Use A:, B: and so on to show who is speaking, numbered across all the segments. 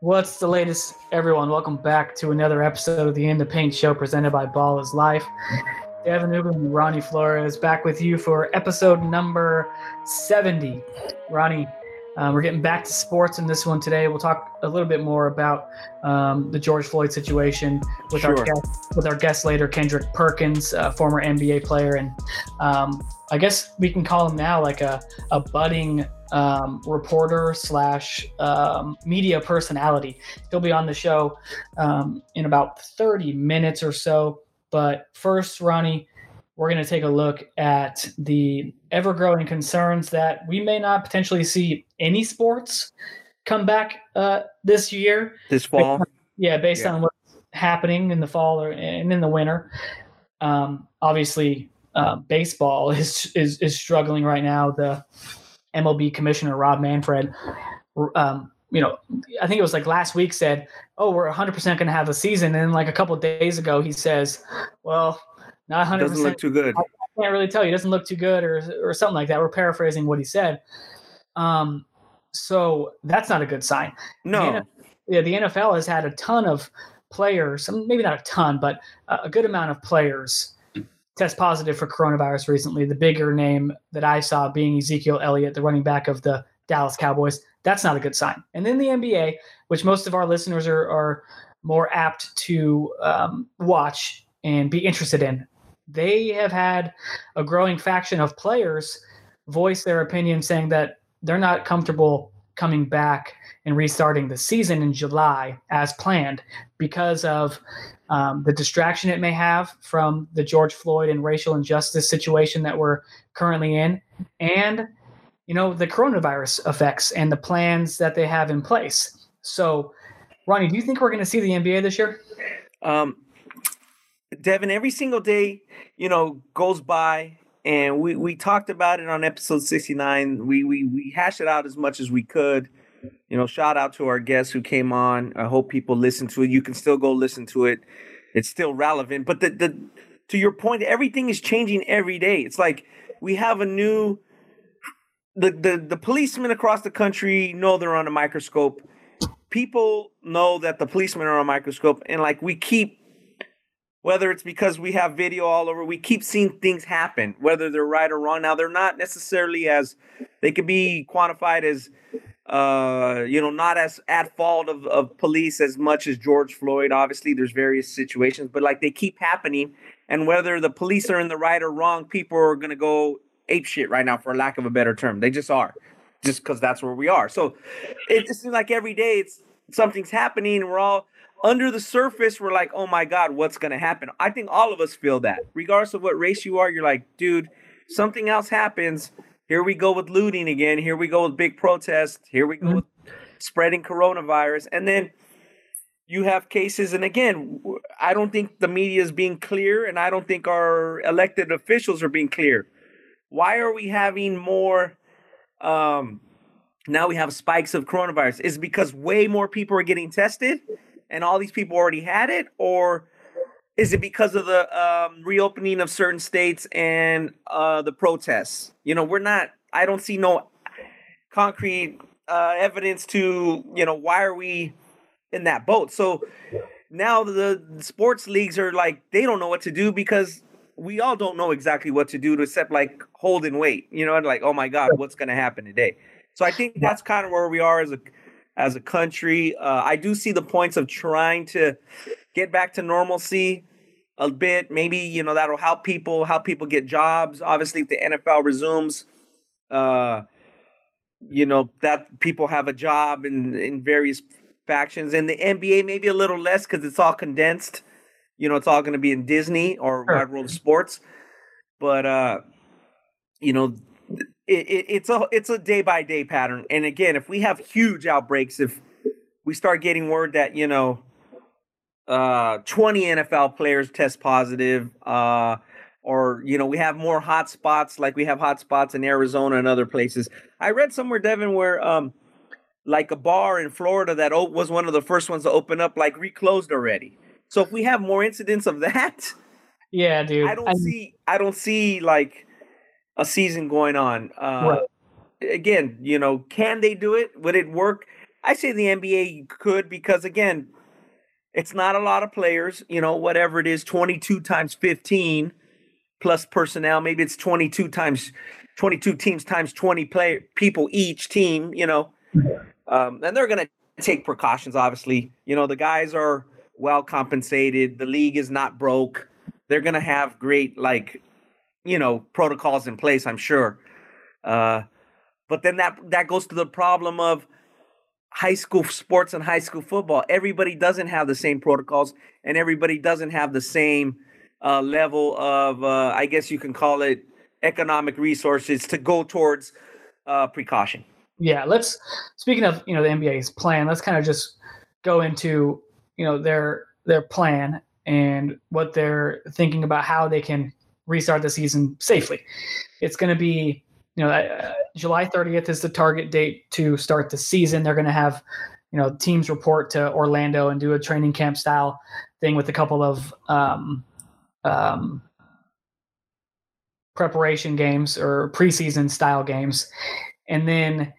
A: What's the latest, everyone? Welcome back to another episode of the In the Paint Show presented by Ball is Life. Devin Newman and Ronnie Flores back with you for episode number 70. Ronnie, um, we're getting back to sports in this one today. We'll talk a little bit more about um, the George Floyd situation with
B: Sure.
A: our guest, with our guest later, Kendrick Perkins, uh, former NBA player, and um, I guess we can call him now like a a budding um, reporter slash um, media personality. He'll be on the show um, in about 30 minutes or so. But first, Ronnie, we're going to take a look at the ever growing concerns that we may not potentially see any sports come back uh, this year.
B: this fall.
A: Yeah, based
B: Yeah.
A: on what's happening in the fall or and in the winter. Um, obviously, uh, baseball is, is is struggling right now. The MLB commissioner Rob Manfred, um, you know, I think it was like last week said, "Oh, we're 100 percent going to have a season," and then like a couple of days ago he says, "Well, not 100
B: Doesn't look too good.
A: I can't really tell you. It doesn't look too good, or or something like that." We're paraphrasing what he said. Um, so that's not a good sign
B: No.
A: yeah, the NFL has had a ton of players, maybe not a ton, but a good amount of players test positive for coronavirus recently. The bigger name that I saw being Ezekiel Elliott, the running back of the Dallas Cowboys. That's not a good sign. And then the NBA, which most of our listeners are, are more apt to um, watch and be interested in, they have had a growing faction of players voice their opinion saying that they're not comfortable coming back and restarting the season in July as planned because of um, the distraction it may have from the George Floyd and racial injustice situation that we're currently in, and you know the coronavirus effects and the plans that they have in place. So, Ronnie, do you think we're going to see the NBA this year?
B: Um, Devin, every single day, you know, goes by, and we we talked about it on episode sixty nine. We we we hashed it out as much as we could. You know, shout out to our guests who came on. I hope people listen to it. You can still go listen to it. It's still relevant. But the the to your point, everything is changing every day. It's like we have a new the the the policemen across the country know they're on a microscope. People know that the policemen are on a microscope, and like we keep whether it's because we have video all over, we keep seeing things happen, whether they're right or wrong. Now they're not necessarily as they could be quantified as uh you know not as at fault of, of police as much as george floyd. Obviously there's various situations but like they keep happening and whether the police are in the right or wrong people are going to go ape shit right now for lack of a better term. They just are just because that's where we are. So it just seems like every day it's something's happening we're all under the surface we're like oh my god what's going to happen? I think all of us feel that. Regardless of what race you are you're like dude something else happens here we go with looting again. Here we go with big protests here we go
A: Mhm.
B: with spreading coronavirus. And then you have cases and again I don't think the media is being clear and i don't think our elected officials are being clear. Why are we having more um now we have spikes of coronavirus? Is it because way more people are getting tested and all these people already had it or is it because of the um, reopening of certain states and uh, the protests? You know we're not i don't see no concrete uh, evidence to you know why are we in that boat? So now the, the sports leagues are like they don't know what to do because we all don't know exactly what to do to except like hold and wait you know and like oh my god what's going to happen today? So i think that's kind of where we are as a as a country. Uh, i do see the points of trying to get back to normalcy a bit. Maybe you know that'll help people help people get jobs. Obviously if the nfl resumes uh you know that people have a job in in various factions. And the nba maybe a little less because it's all condensed. You know it's all going to be in disney or
A: Sure.
B: wide world of sports. But uh you know it, it, it's a it's a day by day pattern. And again if we have huge outbreaks if we start getting word that you know uh 20 nfl players test positive uh or you know we have more hot spots like we have hot spots in arizona and other places. I read somewhere devin where um like a bar in florida that o- was one of the first ones to open up like reclosed already. So if we have more incidents of that
A: Yeah, dude.
B: I don't see I don't see like a season going on. Uh
A: Right.
B: again, you know, can they do it? Would it work? I say the NBA could because again, it's not a lot of players. You know, whatever it is, twenty two times fifteen plus personnel. Maybe it's twenty two times twenty two teams times twenty play people each team. You know, um, and they're gonna take precautions. Obviously, you know the guys are well compensated. The league is not broke. They're gonna have great like you know protocols in place. I'm sure. Uh, but then that that goes to the problem of high school sports and high school football. Everybody doesn't have the same protocols, and everybody doesn't have the same uh, level of, uh, I guess you can call it, economic resources to go towards uh, precaution.
A: Yeah, let's. Speaking of you know the NBA's plan, let's kind of just go into you know their their plan and what they're thinking about how they can restart the season safely. It's going to be you know, uh, July 30th is the target date to start the season. They're going to have, you know, teams report to Orlando and do a training camp style thing with a couple of um, um, preparation games or preseason style games, and then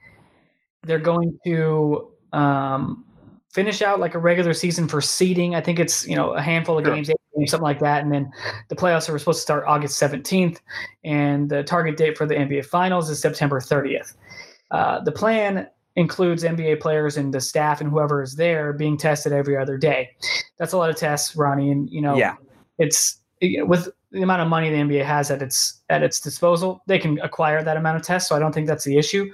A: they're going to um, finish out like a regular season for seeding. I think it's you know a handful of sure. games, something like that. And then the playoffs are supposed to start August 17th, and the target date for the NBA Finals is September 30th. Uh, the plan includes NBA players and the staff and whoever is there being tested every other day. That's a lot of tests, Ronnie, and you know,
B: yeah,
A: it's with the amount of money the NBA has at its at its disposal, they can acquire that amount of tests. So I don't think that's the issue.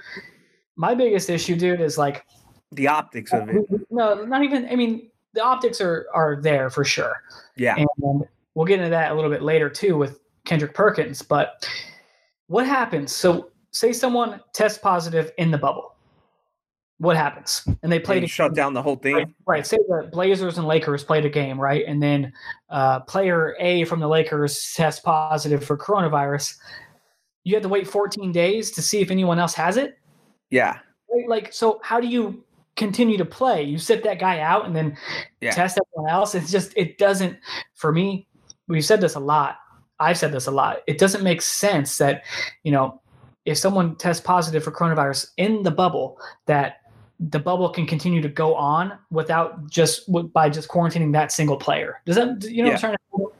A: My biggest issue, dude, is like
B: the optics of it.
A: No, not even. I mean, the optics are are there for sure.
B: Yeah,
A: and we'll get into that a little bit later too with Kendrick Perkins. But what happens? So, say someone tests positive in the bubble. What happens? And they played
B: shut down the whole thing.
A: Right, right. Say the Blazers and Lakers played a game, right? And then uh, player A from the Lakers tests positive for coronavirus. You have to wait 14 days to see if anyone else has it.
B: Yeah.
A: Like, so how do you continue to play. You sit that guy out and then yeah. test everyone else. It's just it doesn't for me. We've said this a lot. I've said this a lot. It doesn't make sense that you know if someone tests positive for coronavirus in the bubble that the bubble can continue to go on without just by just quarantining that single player. Does that you know yeah. I'm trying to?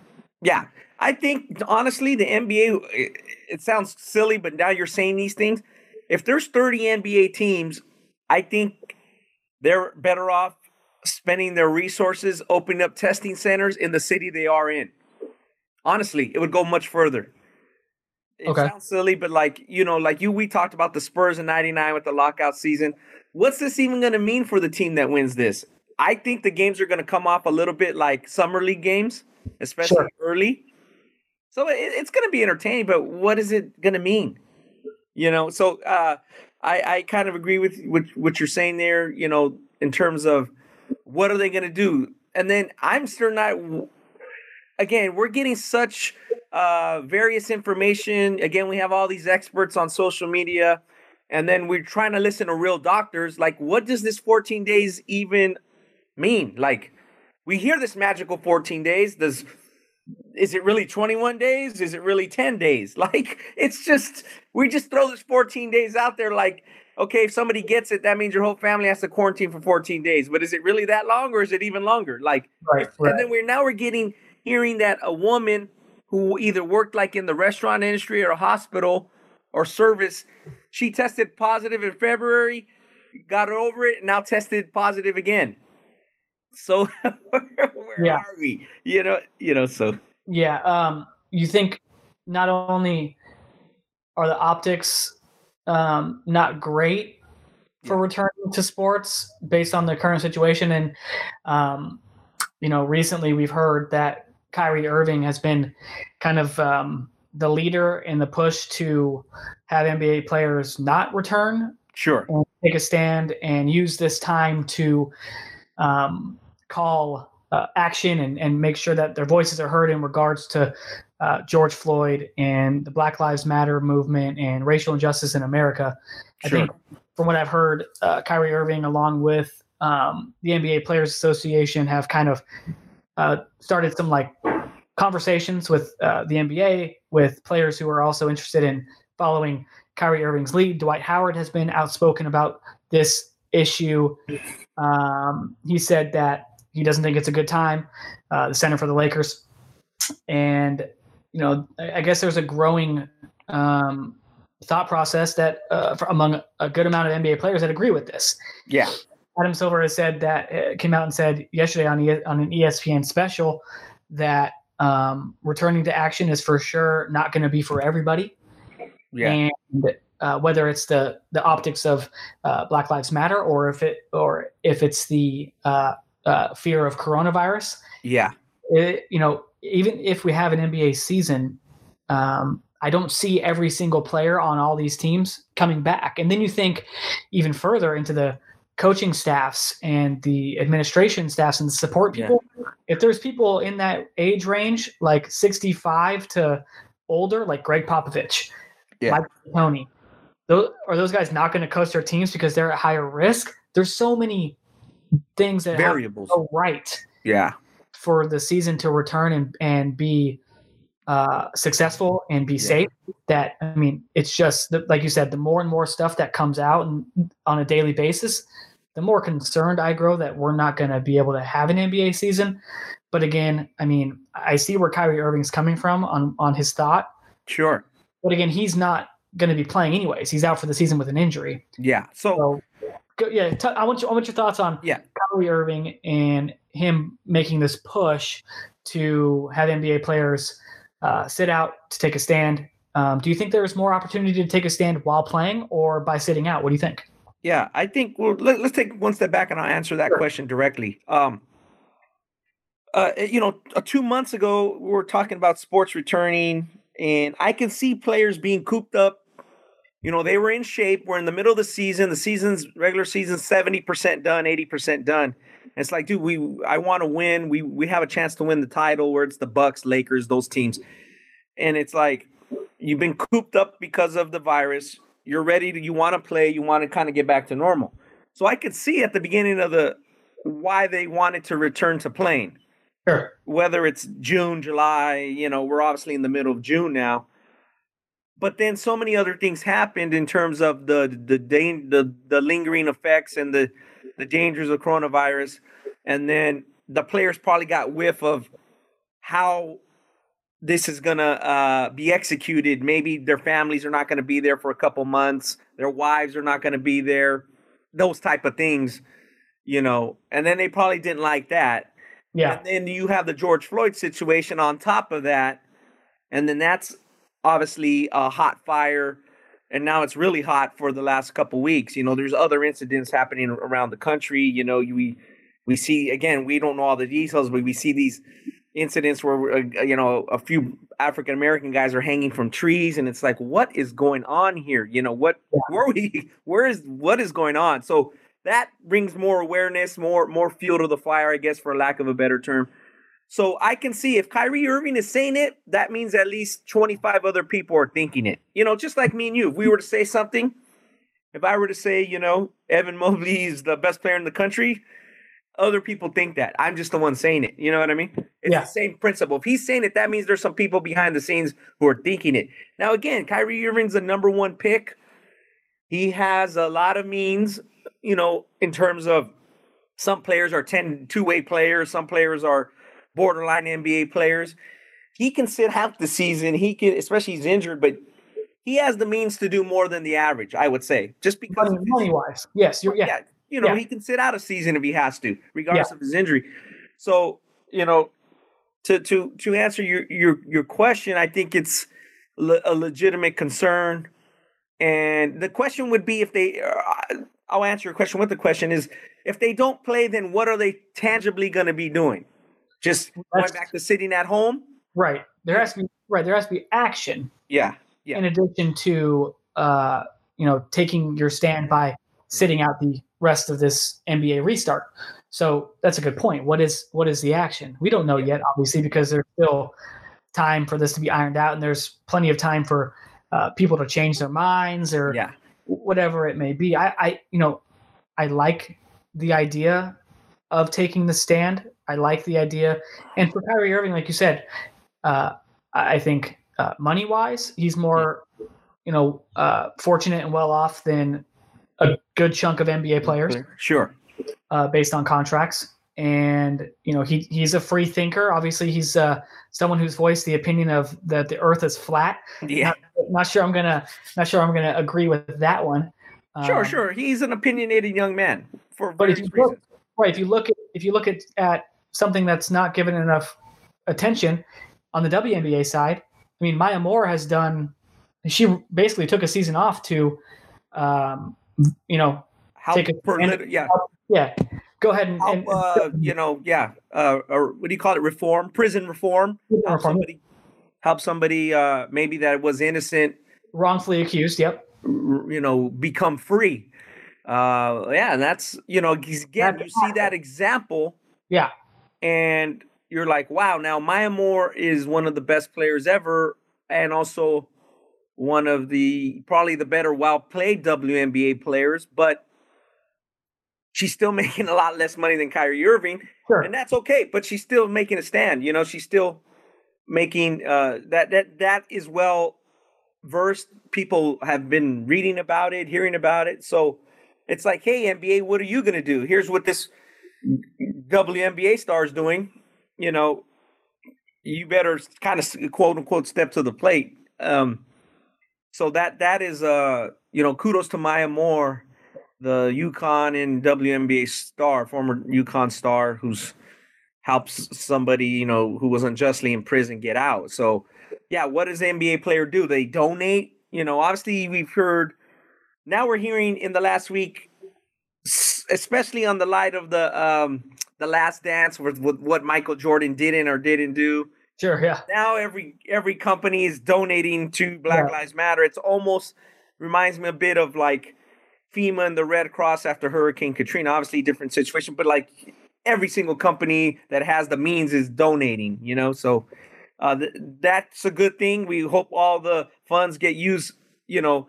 B: Yeah, I think honestly the NBA. It, it sounds silly, but now you're saying these things. If there's 30 NBA teams, I think they're better off spending their resources opening up testing centers in the city they are in. Honestly, it would go much further. It okay. sounds silly, but like, you know, like you we talked about the Spurs in 99 with the lockout season. What's this even going to mean for the team that wins this? I think the games are going to come off a little bit like summer league games, especially sure. early. So it, it's going to be entertaining, but what is it going to mean? You know, so uh, I, I kind of agree with, with what you're saying there, you know, in terms of what are they going to do? And then I'm still not, again, we're getting such uh, various information. Again, we have all these experts on social media, and then we're trying to listen to real doctors. Like, what does this 14 days even mean? Like, we hear this magical 14 days. Does is it really 21 days? Is it really 10 days? Like, it's just, we just throw this 14 days out there like, okay, if somebody gets it, that means your whole family has to quarantine for 14 days. But is it really that long or is it even longer? Like,
A: right, right.
B: and then we're now we're getting hearing that a woman who either worked like in the restaurant industry or a hospital or service, she tested positive in February, got over it, and now tested positive again. So where yeah. are we? You know, you know, so
A: yeah. Um, you think not only are the optics um, not great for returning to sports based on the current situation, and um, you know, recently we've heard that Kyrie Irving has been kind of um, the leader in the push to have NBA players not return.
B: Sure.
A: And take a stand and use this time to um, call uh, action and, and make sure that their voices are heard in regards to uh, George Floyd and the Black Lives Matter movement and racial injustice in America. I sure. think, from what I've heard, uh, Kyrie Irving, along with um, the NBA Players Association, have kind of uh, started some like conversations with uh, the NBA with players who are also interested in following Kyrie Irving's lead. Dwight Howard has been outspoken about this issue. Um, he said that he doesn't think it's a good time. Uh, the center for the Lakers, and you know, I, I guess there's a growing um, thought process that uh, for, among a good amount of NBA players that agree with this.
B: Yeah.
A: Adam Silver has said that uh, came out and said yesterday on on an ESPN special that um, returning to action is for sure not going to be for everybody.
B: Yeah.
A: And uh, whether it's the the optics of uh, Black Lives Matter or if it or if it's the uh, fear of coronavirus.
B: Yeah.
A: It, you know, even if we have an NBA season, um, I don't see every single player on all these teams coming back. And then you think even further into the coaching staffs and the administration staffs and the support people. Yeah. If there's people in that age range, like 65 to older, like Gregg Popovich, yeah. Mike D'Antoni, those are those guys not going to coach their teams because they're at higher risk? There's so many things that
B: variables
A: go right.
B: Yeah.
A: For the season to return and and be uh, successful and be yeah. safe. That I mean, it's just like you said, the more and more stuff that comes out and on a daily basis, the more concerned I grow that we're not going to be able to have an NBA season. But again, I mean, I see where Kyrie Irving's coming from on on his thought.
B: Sure.
A: But again, he's not going to be playing anyways. He's out for the season with an injury.
B: Yeah. So,
A: so yeah, t- I want you, I want your thoughts on
B: yeah
A: Kyrie Irving and him making this push to have NBA players uh, sit out to take a stand. Um, do you think there's more opportunity to take a stand while playing or by sitting out? What do you think?
B: Yeah, I think well, let, us take one step back and I'll answer that sure. question directly. Um, uh, you know, uh, two months ago we were talking about sports returning, and I can see players being cooped up. You know, they were in shape. We're in the middle of the season. The season's regular season seventy percent done, eighty percent done. And it's like, dude, we I want to win. We we have a chance to win the title. Where it's the Bucks, Lakers, those teams, and it's like you've been cooped up because of the virus. You're ready to you want to play, you want to kind of get back to normal. So I could see at the beginning of the why they wanted to return to playing.
A: Sure.
B: Whether it's June, July, you know, we're obviously in the middle of June now. But then so many other things happened in terms of the the the the, the lingering effects and the the dangers of coronavirus. And then the players probably got whiff of how this is going to uh, be executed. Maybe their families are not going to be there for a couple months. Their wives are not going to be there. Those type of things, you know. And then they probably didn't like that.
A: Yeah.
B: And then you have the George Floyd situation on top of that. And then that's obviously a hot fire. And now it's really hot for the last couple weeks. You know, there's other incidents happening around the country. You know, we we see again, we don't know all the details, but we see these incidents where uh, you know a few African American guys are hanging from trees, and it's like, what is going on here? You know what? Where we? Where is what is going on? So that brings more awareness, more more fuel to the fire, I guess, for lack of a better term. So I can see if Kyrie Irving is saying it, that means at least 25 other people are thinking it. You know, just like me and you. If we were to say something, if I were to say, you know, Evan Mobley is the best player in the country, other people think that. I'm just the one saying it. You know what I mean? It's yeah. the same principle. If he's saying it, that means there's some people behind the scenes who are thinking it. Now, again, Kyrie Irving's the number one pick. He has a lot of means, you know, in terms of some players are 10 two-way players, some players are borderline NBA players. He can sit half the season. He can, especially he's injured, but he has the means to do more than the average, I would say, just because
A: money wise. Yes, yeah. yeah
B: you know, yeah. he can sit out a season if he has to, regardless yeah. of his injury. So, you know, to to to answer your your your question, I think it's le- a legitimate concern. And the question would be if they uh, I'll answer your question with the question is if they don't play then what are they tangibly going to be doing? Just That's, going back to sitting at home?
A: Right. There has to be right, there has to be action.
B: Yeah. Yeah.
A: In addition to uh, you know, taking your stand by sitting out the rest of this NBA restart. So that's a good point. What is what is the action? We don't know yet, obviously, because there's still time for this to be ironed out, and there's plenty of time for uh, people to change their minds or
B: yeah.
A: whatever it may be. I, I, you know, I like the idea of taking the stand. I like the idea, and for Kyrie Irving, like you said, uh, I think uh, money wise, he's more, you know, uh, fortunate and well off than a good chunk of NBA players.
B: Sure.
A: Uh, based on contracts, and you know he he's a free thinker. Obviously, he's uh, someone who's voiced the opinion of that the Earth is flat.
B: Yeah.
A: Not, not sure I'm gonna not sure I'm gonna agree with that one.
B: Sure,
A: Um,
B: sure. He's an opinionated young man for
A: But if you look,
B: reasons.
A: right, if you look at if you look at, at something that's not given enough attention on the WNBA side, I mean Maya Moore has done. She basically took a season off to, um, you know,
B: How
A: take a stand-
B: yeah,
A: yeah, go ahead and, and,
B: uh, you know, yeah, uh, or what do you call it? Reform, prison reform.
A: and
B: Help somebody, help somebody, uh, maybe that was innocent,
A: wrongfully accused. Yep.
B: you know, become free. Uh, yeah, and that's you know, again, you see that example,
A: Yeah.
B: And you're like, wow. Now Maya Moore is one of the best players ever, and also one of the probably the better well played WNBA players, but she's still making a lot less money than Kyrie Irving,
A: Sure.
B: and that's okay. But she's still making a stand. You know, she's still making uh, that that that is well versed. People have been reading about it, hearing about it. So it's like, hey, NBA, what are you gonna do? Here's what this WNBA stars doing. You know, you better kind of quote unquote step to the plate. Um, so that that is uh you know kudos to Maya Moore, the UConn and WNBA star, former UConn star, who's helps somebody you know who was unjustly in prison get out. So yeah, what does NBA player do? They donate. You know, obviously we've heard. Now we're hearing in the last week, especially on the light of the um the Last Dance with, with what Michael Jordan didn't or didn't do
A: Sure. Yeah.
B: now every every company is donating to Black
A: Yeah.
B: Lives Matter. It's almost reminds me a bit of like FEMA and the Red Cross after Hurricane Katrina. Obviously, different situation, but like every single company that has the means is donating. You know, so uh, th- that's a good thing. We hope all the funds get used. You know.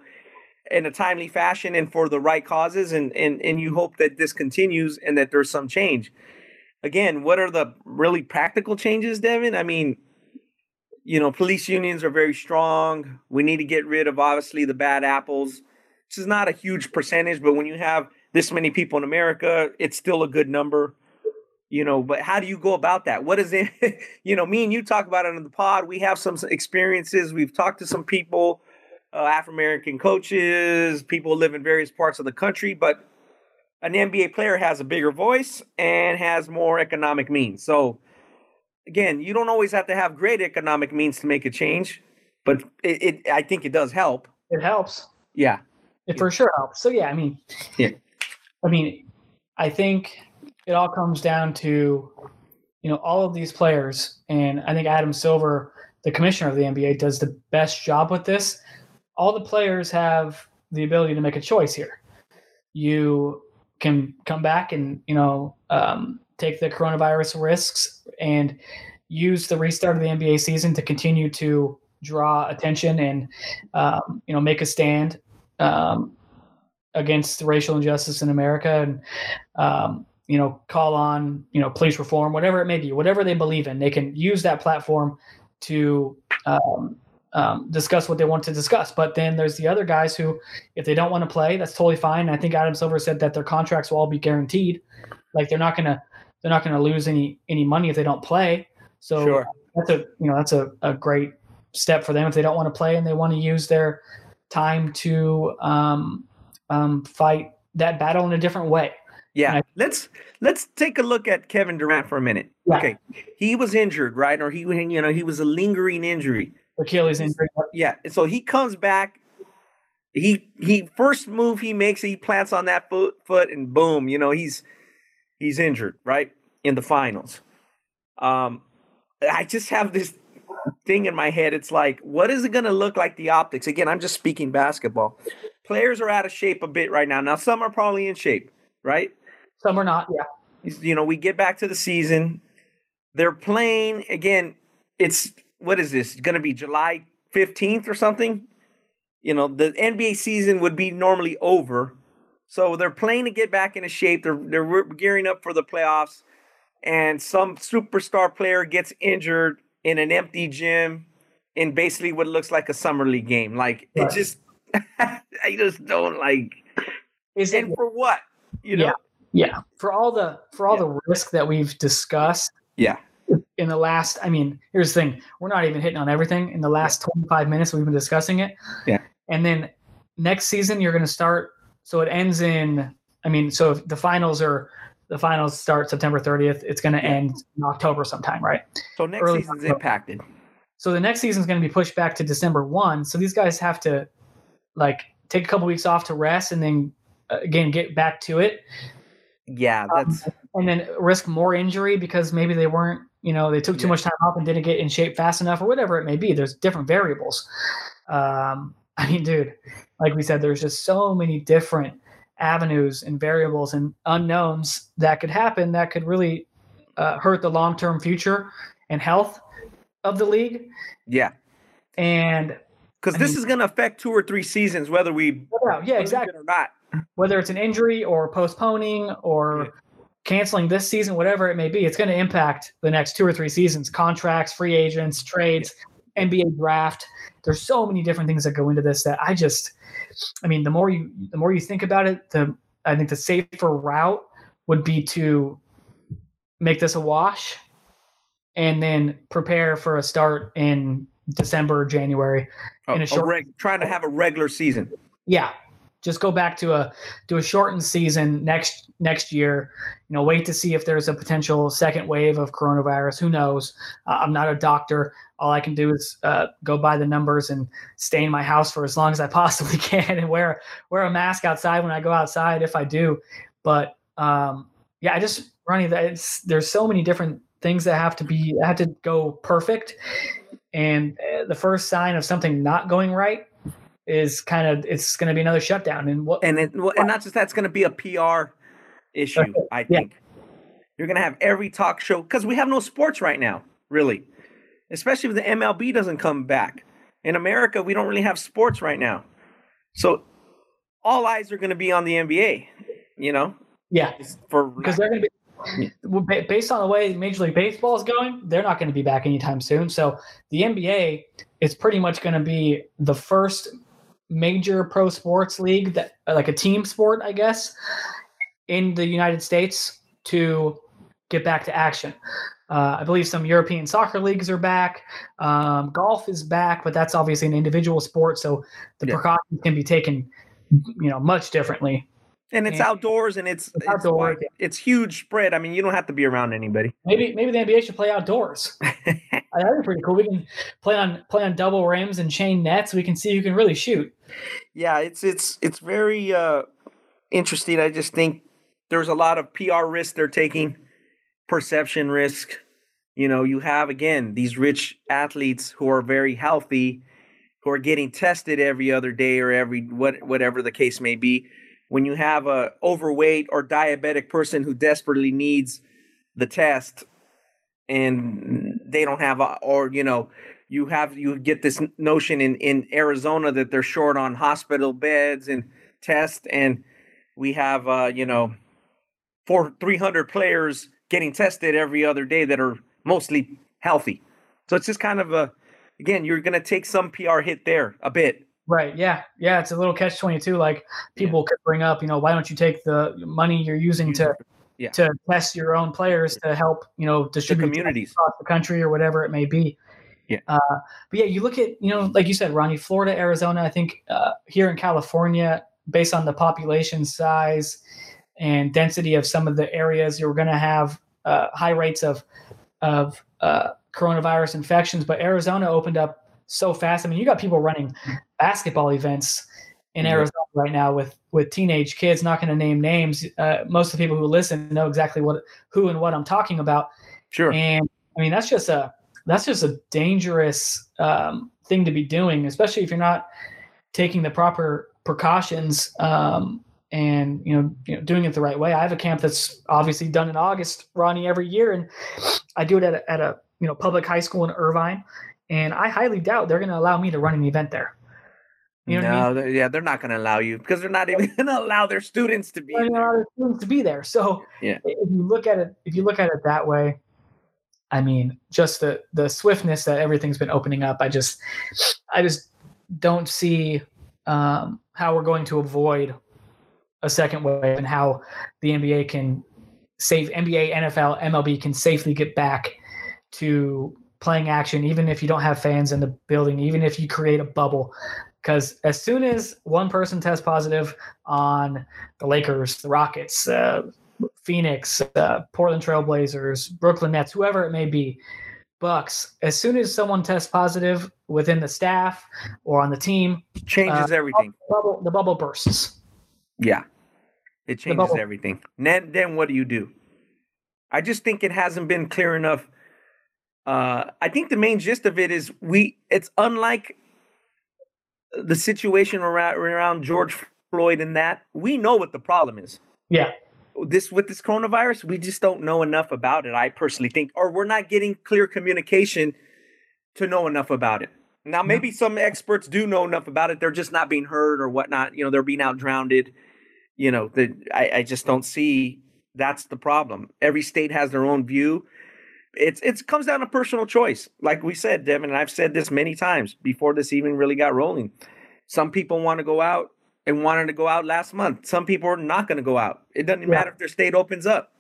B: In a timely fashion and for the right causes, and, and and you hope that this continues and that there's some change. Again, what are the really practical changes, Devin? I mean, you know, police unions are very strong. We need to get rid of obviously the bad apples. This is not a huge percentage, but when you have this many people in America, it's still a good number. You know, but how do you go about that? What is it? you know, me and you talk about it on the pod. We have some experiences. We've talked to some people, uh, Afro American coaches, people live in various parts of the country, but an NBA player has a bigger voice and has more economic means. So, again, you don't always have to have great economic means to make a change, but it, it I think it does help.
A: It helps.
B: Yeah.
A: It for sure helps. So yeah, I mean,
B: Yeah.
A: I mean, I think it all comes down to, you know, all of these players, and I think Adam Silver, the commissioner of the NBA, does the best job with this. All the players have the ability to make a choice here. You can come back and you know um, take the coronavirus risks and use the restart of the NBA season to continue to draw attention and um, you know make a stand um, against racial injustice in America and um, you know call on you know police reform, whatever it may be, whatever they believe in, they can use that platform to um, um, discuss what they want to discuss. But then there's the other guys who, if they don't want to play, that's totally fine. I think Adam Silver said that their contracts will all be guaranteed, like they're not gonna they're not gonna lose any any money if they don't play. So
B: Sure.
A: that's a you know that's a, a great step for them if they don't want to play and they want to use their time to um, um, fight that battle in a different way.
B: Yeah.
A: I-
B: let's let's take a look at Kevin Durant for a minute.
A: Yeah.
B: Okay. He was injured, right? Or he you know, he was a lingering injury.
A: Achilles injury.
B: Yeah. So he comes back. He he first move he makes, he plants on that foot foot and boom, you know, he's he's injured, right? In the finals. Um I just have this thing in my head. It's like, what is it gonna look like the optics? Again, I'm just speaking basketball. Players are out of shape a bit right now. Now some are probably in shape, right?
A: Some are not. Yeah.
B: you know, we get back to the season. They're playing again. It's what is this going to be July 15th or something? You know, the NBA season would be normally over. So they're playing to get back into shape. They're they're gearing up for the playoffs and some superstar player gets injured in an empty gym in basically what looks like a summer league game. Like
A: Right.
B: it just I just don't like
A: Is it
B: and for what? You know?
A: Yeah. yeah. For all the for all the risk that we've discussed
B: Yeah.
A: In the last I mean, here's the thing. We're not even hitting on everything. In the last 25 minutes we've been discussing it.
B: Yeah.
A: And then next season you're gonna start so it ends in I mean, so if the finals are the finals start September 30th, it's gonna
B: Yeah.
A: end in October sometime, right?
B: So next
A: Early
B: season's
A: October.
B: impacted.
A: So the next season's going to be pushed back to December one. So these guys have to like take a couple weeks off to rest and then uh, again get back to it,
B: Yeah,
A: Um,
B: that's
A: and then risk more injury because maybe they weren't, you know, they took too
B: Yeah.
A: much time off and didn't get in shape fast enough or whatever it may be. There's different variables. Um, I mean, dude, like we said, there's just so many different avenues and variables and unknowns that could happen that could really uh, hurt the long-term future and health of the league.
B: yeah.
A: And
B: Because this
A: mean-
B: is gonna affect two or three seasons, whether we
A: Yeah, yeah, exactly.
B: or not.
A: Whether it's an injury or postponing or. Canceling this season, whatever it may be, it's going to impact the next two or three seasons. Contracts, free agents, trades, NBA draft. There's so many different things that go into this that I just, I mean, the more you the more you think about it, the I think the safer route would be to make this a wash, and then prepare for a start in December January. In a
B: a
A: short-
B: reg- trying to have a regular season.
A: Yeah, just go back to a to a shortened season next next year. You know, wait to see if there's a potential second wave of coronavirus. Who knows? Uh, I'm not a doctor. All I can do is uh, go by the numbers and stay in my house for as long as I possibly can and wear wear a mask outside when I go outside if I do. But um, yeah, I just Ronnie, that it's there's so many different things that have to be have to go perfect, and uh, the first sign of something not going right is kind of it's going to be another shutdown. And what
B: And it, well, and not just that's going to be a PR issue. I
A: Yeah.
B: think you're going to have every talk show because we have no sports right now, really. Especially if the MLB doesn't come back. In America, we don't really have sports right now, so all eyes are going to be on the NBA. You know,
A: yeah,
B: for
A: because they're going to be based on the way Major League Baseball is going, they're not going to be back anytime soon. So the NBA is pretty much going to be the first major pro sports league that like a team sport, I guess, in the United States to get back to action. Uh, I believe some European soccer leagues are back. Um, golf is back, but that's obviously an individual sport, so the
B: Yeah.
A: precautions can be taken, you know, much differently.
B: and it's
A: Yeah.
B: outdoors and it's it's,
A: outdoors, yeah.
B: it's huge spread. I mean, you don't have to be around anybody.
A: Maybe maybe the NBA should play outdoors. That'd be pretty cool. We can play on play on double rims and chain nets. We can see who can really shoot.
B: yeah, it's it's it's very uh interesting. I just think there's a lot of PR risk they're taking, perception risk. You know, you have again these rich athletes who are very healthy, who are getting tested every other day or every what whatever the case may be. When you have a overweight or diabetic person who desperately needs the test and they don't have or you know you have you get this notion in in Arizona that they're short on hospital beds and tests and we have uh you know four 300 players getting tested every other day that are mostly healthy so it's just kind of a again you're going to take some PR hit there a bit
A: Right. Yeah. Yeah. It's a little catch twenty two. Like people could bring up, you know, why don't you take the money you're using to
B: Yeah.
A: to test your own players to help, you know,
B: the
A: distribute tests
B: communities
A: across the country or whatever it may be.
B: Yeah.
A: Uh, but yeah, you look at, you know, like you said, Ronnie, Florida, Arizona, I think uh, here in California, based on the population size and density of some of the areas, you're going to have uh, high rates of, of uh, coronavirus infections. But Arizona opened up so fast. I mean, you got people running basketball events in
B: Yeah.
A: Arizona right now with with teenage kids. Not going to name names. Uh, most of the people who listen know exactly what who and what I'm talking about.
B: sure
A: And I mean, that's just a that's just a dangerous um, thing to be doing, especially if you're not taking the proper precautions um, and you know, you know doing it the right way. I have a camp that's obviously done in August, Ronnie, every year, and I do it at a, at a you know public high school in Irvine, and I highly doubt they're going to allow me to run an event there. You know what I mean?
B: no they're- yeah they're not going to allow you because they're not even going to allow their students to be there.
A: students to be there. So
B: Yeah.
A: if you look at it, if you look at it that way, I mean, just the the swiftness that everything's been opening up, I just, I just don't see um, how we're going to avoid a second wave and how the NBA can save NBA, NFL, MLB can safely get back to playing action, even if you don't have fans in the building, even if you create a bubble. Because as soon as one person tests positive on the Lakers, the Rockets, uh, Phoenix, uh, Portland Trailblazers, Brooklyn Nets, whoever it may be, Bucks, as soon as someone tests positive within the staff or on the team,
B: changes uh, everything.
A: The bubble, the bubble bursts.
B: Yeah, it changes everything. Then, then what do you do? I just think it hasn't been clear enough. Uh, I think the main gist of it is we. It's unlike the situation around around George Floyd and that we know what the problem is.
A: Yeah.
B: This with this coronavirus, we just don't know enough about it. I personally think, or we're not getting clear communication to know enough about it. Now, maybe some experts do know enough about it. They're just not being heard or whatnot. You know, they're being out drowned. You know, the, I, I just don't see that's the problem. Every state has their own view. It's it comes down to personal choice. Like we said, Devin, and I've said this many times before this even really got rolling. Some people want to go out and wanted to go out last month. Some people are not going to go out. It doesn't yeah. matter if their state opens up.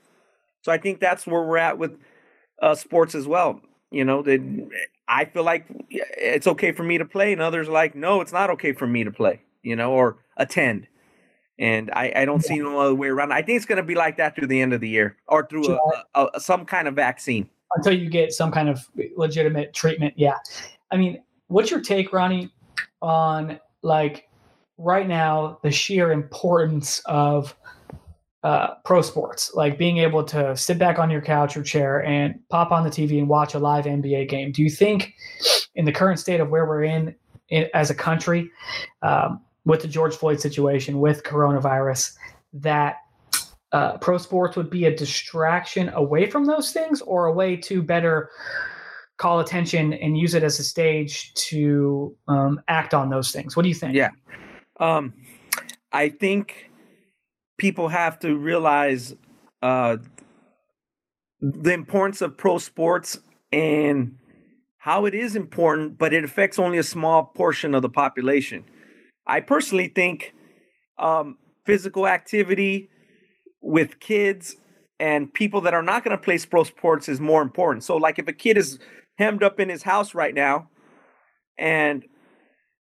B: So I think that's where we're at with uh, sports as well. You know, that I feel like it's okay for me to play, and others like, no, it's not okay for me to play. You know, or attend. And I, I don't yeah. see no other way around. I think it's going to be like that through the end of the year, or through a, a, a, some kind of vaccine
A: until you get some kind of legitimate treatment. Yeah, I mean, what's your take, Ronnie, on like right now the sheer importance of uh, pro sports, like being able to sit back on your couch or chair and pop on the TV and watch a live NBA game. Do you think, in the current state of where we're in, in as a country, um, with the George Floyd situation, with coronavirus, that uh, pro sports would be a distraction away from those things or a way to better call attention and use it as a stage to um, act on those things? What do you think?
B: Yeah. Um, I think people have to realize uh, the importance of pro sports and how it is important, but it affects only a small portion of the population. I personally think um, physical activity with kids and people that are not going to play pro sports is more important. So, like if a kid is hemmed up in his house right now and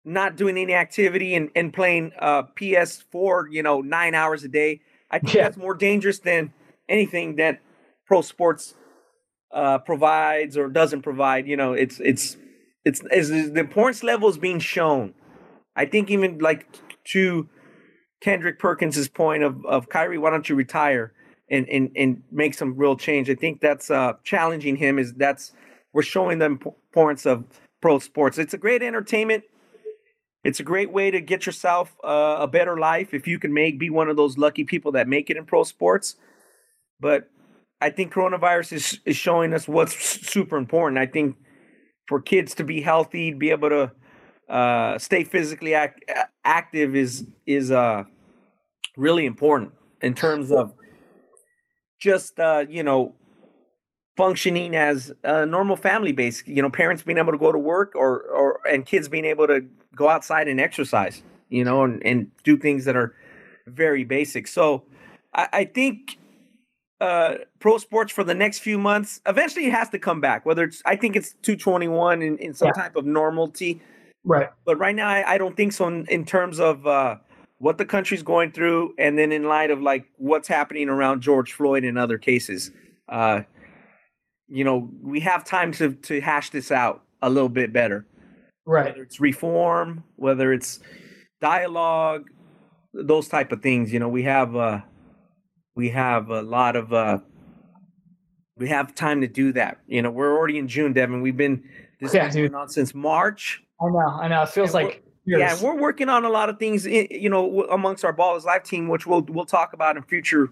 B: not doing any activity and, and playing uh, PS4, you know, nine hours a day. I think yeah. that's more dangerous than anything that pro sports uh, provides or doesn't provide. You know, it's it's it's, it's the importance level is being shown. I think even like to Kendrick Perkins's point of of Kyrie, why don't you retire and and and make some real change? I think that's uh, challenging him. Is that's we're showing the importance of pro sports. It's a great entertainment it's a great way to get yourself uh, a better life if you can make be one of those lucky people that make it in pro sports. But I think coronavirus is is showing us what's super important. I think for kids to be healthy, be able to uh, stay physically act, active is is uh, really important in terms of just uh, you know functioning as a normal family base you know parents being able to go to work or or and kids being able to go outside and exercise you know and, and do things that are very basic so i, I think uh, pro sports for the next few months eventually it has to come back whether it's i think it's 221 in, in some yeah. type of normalcy
A: right
B: but right now i, I don't think so in, in terms of uh, what the country's going through and then in light of like what's happening around george floyd and other cases uh, you know, we have time to to hash this out a little bit better.
A: Right.
B: Whether it's reform, whether it's dialogue, those type of things. You know, we have uh we have a lot of uh we have time to do that. You know, we're already in June, Devin. We've been this yeah, going on since March.
A: I know, I know. It feels like
B: years. yeah, we're working on a lot of things. You know, amongst our Ball is Life team, which we'll we'll talk about in future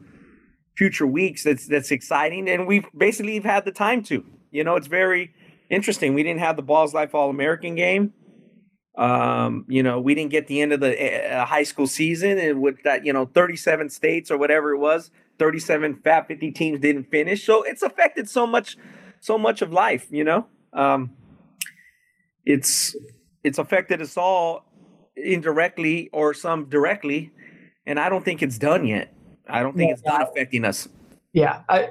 B: future weeks that's that's exciting and we've basically had the time to you know it's very interesting we didn't have the balls life all american game um you know we didn't get the end of the uh, high school season and with that you know 37 states or whatever it was 37 fat 50 teams didn't finish so it's affected so much so much of life you know um it's it's affected us all indirectly or some directly and I don't think it's done yet. I don't think yeah, it's done affecting us.
A: Yeah, I,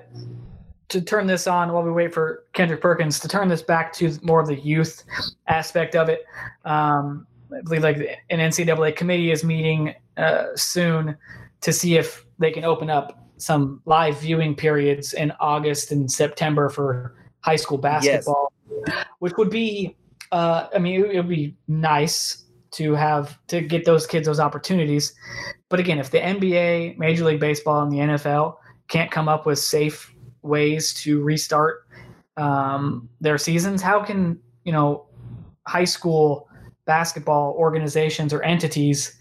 A: to turn this on while we wait for Kendrick Perkins to turn this back to more of the youth aspect of it. Um, I believe like an NCAA committee is meeting uh, soon to see if they can open up some live viewing periods in August and September for high school basketball, yes. which would be, uh, I mean, it would be nice to have to get those kids those opportunities. But again, if the NBA, Major League Baseball, and the NFL can't come up with safe ways to restart um, their seasons, how can you know high school basketball organizations or entities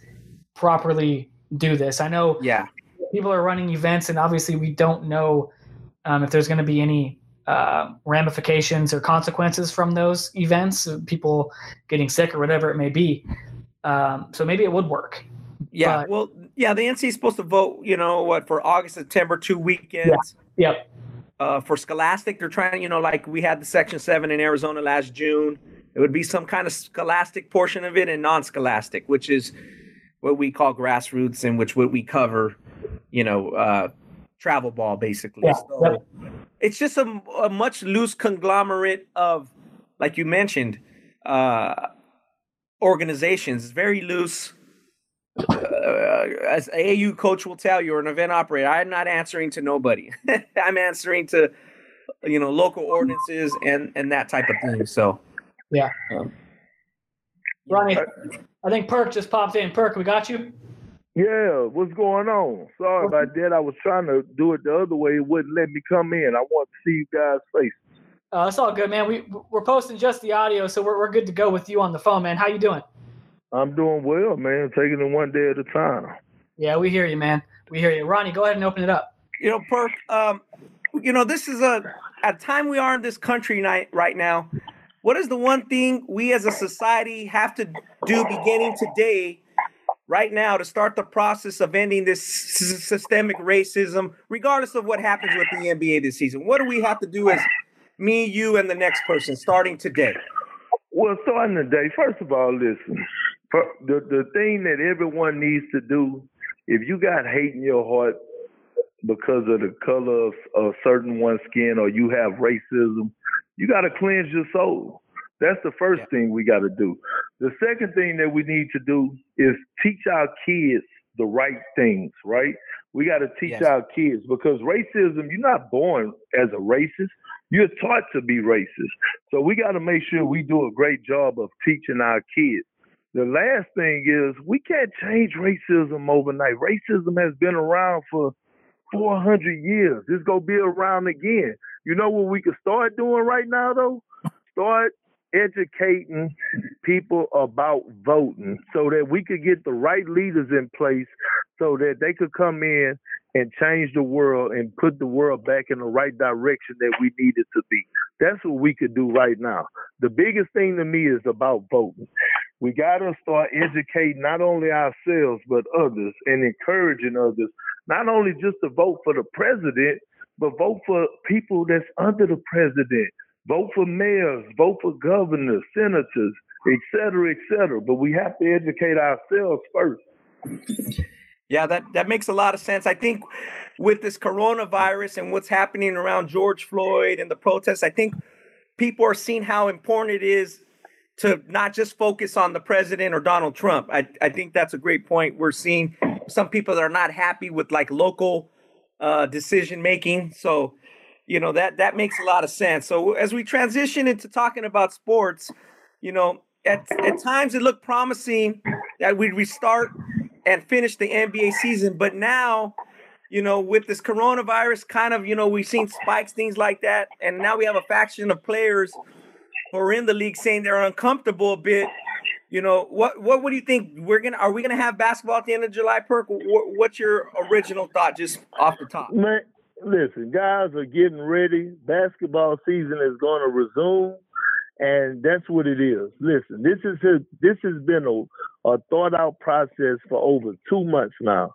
A: properly do this? I know,
B: yeah,
A: people are running events, and obviously we don't know um, if there's going to be any uh, ramifications or consequences from those events, people getting sick or whatever it may be. Um, so maybe it would work.
B: Yeah. But, well, yeah, the NC is supposed to vote, you know, what for August, September, two weekends.
A: Yeah. Yep.
B: Uh, for Scholastic, they're trying, you know, like we had the Section 7 in Arizona last June. It would be some kind of scholastic portion of it and non scholastic, which is what we call grassroots and which what we cover, you know, uh, travel ball basically. Yeah. So it's just a, a, much loose conglomerate of, like you mentioned, uh, organizations. It's very loose uh, as AAU coach will tell you, or an event operator, I'm not answering to nobody. I'm answering to, you know, local ordinances and and that type of thing. So,
A: yeah. Um, Ronnie, I think Perk just popped in. Perk, we got you.
C: Yeah, what's going on? Sorry about that. I was trying to do it the other way. It wouldn't let me come in. I want to see you guys' faces.
A: Uh, it's all good, man. We we're posting just the audio, so we're we're good to go with you on the phone, man. How you doing?
C: I'm doing well, man. Taking it one day at a time.
A: Yeah, we hear you, man. We hear you. Ronnie, go ahead and open it up.
B: You know, Perk, um, you know, this is a at time we are in this country night right now. What is the one thing we as a society have to do beginning today, right now, to start the process of ending this systemic racism, regardless of what happens with the NBA this season? What do we have to do as me, you, and the next person starting today?
C: Well, starting today, first of all, listen the the thing that everyone needs to do, if you got hate in your heart because of the color of, of certain one's skin or you have racism, you got to cleanse your soul. That's the first yeah. thing we got to do. The second thing that we need to do is teach our kids the right things, right? We got to teach yes. our kids because racism, you're not born as a racist. You're taught to be racist. So we got to make sure we do a great job of teaching our kids the last thing is we can't change racism overnight. Racism has been around for 400 years. It's going to be around again. You know what we can start doing right now, though? Start educating people about voting so that we could get the right leaders in place so that they could come in and change the world and put the world back in the right direction that we need it to be. That's what we could do right now. The biggest thing to me is about voting. We got to start educating not only ourselves, but others and encouraging others, not only just to vote for the president, but vote for people that's under the president. Vote for mayors, vote for governors, senators, et cetera, et cetera. But we have to educate ourselves first.
B: Yeah, that, that makes a lot of sense. I think with this coronavirus and what's happening around George Floyd and the protests, I think people are seeing how important it is to not just focus on the president or Donald Trump. I, I think that's a great point. We're seeing some people that are not happy with like local uh, decision making. So, you know, that that makes a lot of sense. So as we transition into talking about sports, you know, at, at times it looked promising that we'd restart and finish the NBA season, but now you know, with this coronavirus, kind of, you know, we've seen spikes, things like that, and now we have a faction of players who are in the league saying they're uncomfortable a bit. You know, what what do you think? We're gonna are we gonna have basketball at the end of July, Perk? What, what's your original thought, just off the top?
C: Listen, guys are getting ready. Basketball season is going to resume, and that's what it is. Listen, this is a, this has been a, a thought out process for over two months now.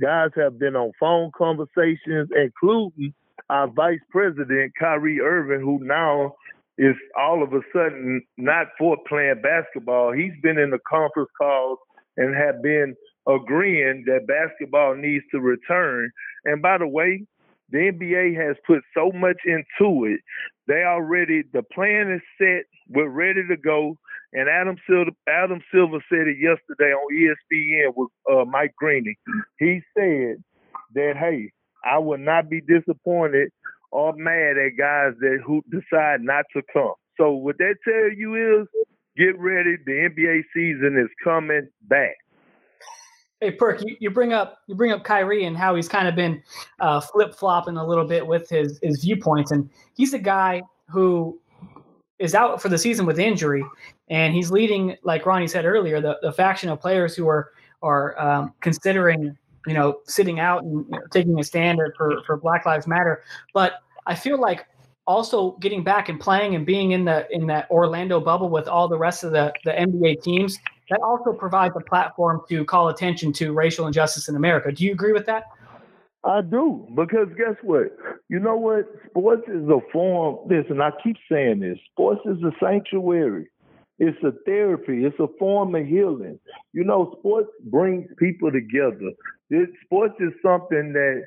C: Guys have been on phone conversations, including our vice president Kyrie Irving, who now is all of a sudden not for playing basketball. He's been in the conference calls and have been agreeing that basketball needs to return. And by the way, the NBA has put so much into it. They already the plan is set. We're ready to go. And Adam Silver, Adam Silver said it yesterday on ESPN with uh, Mike Greeny. He said that hey, I will not be disappointed or mad at guys that who decide not to come. So what that tell you is get ready. The NBA season is coming back.
A: Hey Perk, you, you bring up you bring up Kyrie and how he's kind of been uh, flip flopping a little bit with his his viewpoints, and he's a guy who is out for the season with injury, and he's leading, like Ronnie said earlier, the, the faction of players who are are um, considering you know sitting out and you know, taking a standard for for Black Lives Matter. But I feel like also getting back and playing and being in the in that Orlando bubble with all the rest of the the NBA teams that also provides a platform to call attention to racial injustice in America. Do you agree with that?
C: I do, because guess what? You know what? Sports is a form. Listen, I keep saying this. Sports is a sanctuary. It's a therapy. It's a form of healing. You know, sports brings people together. It, sports is something that,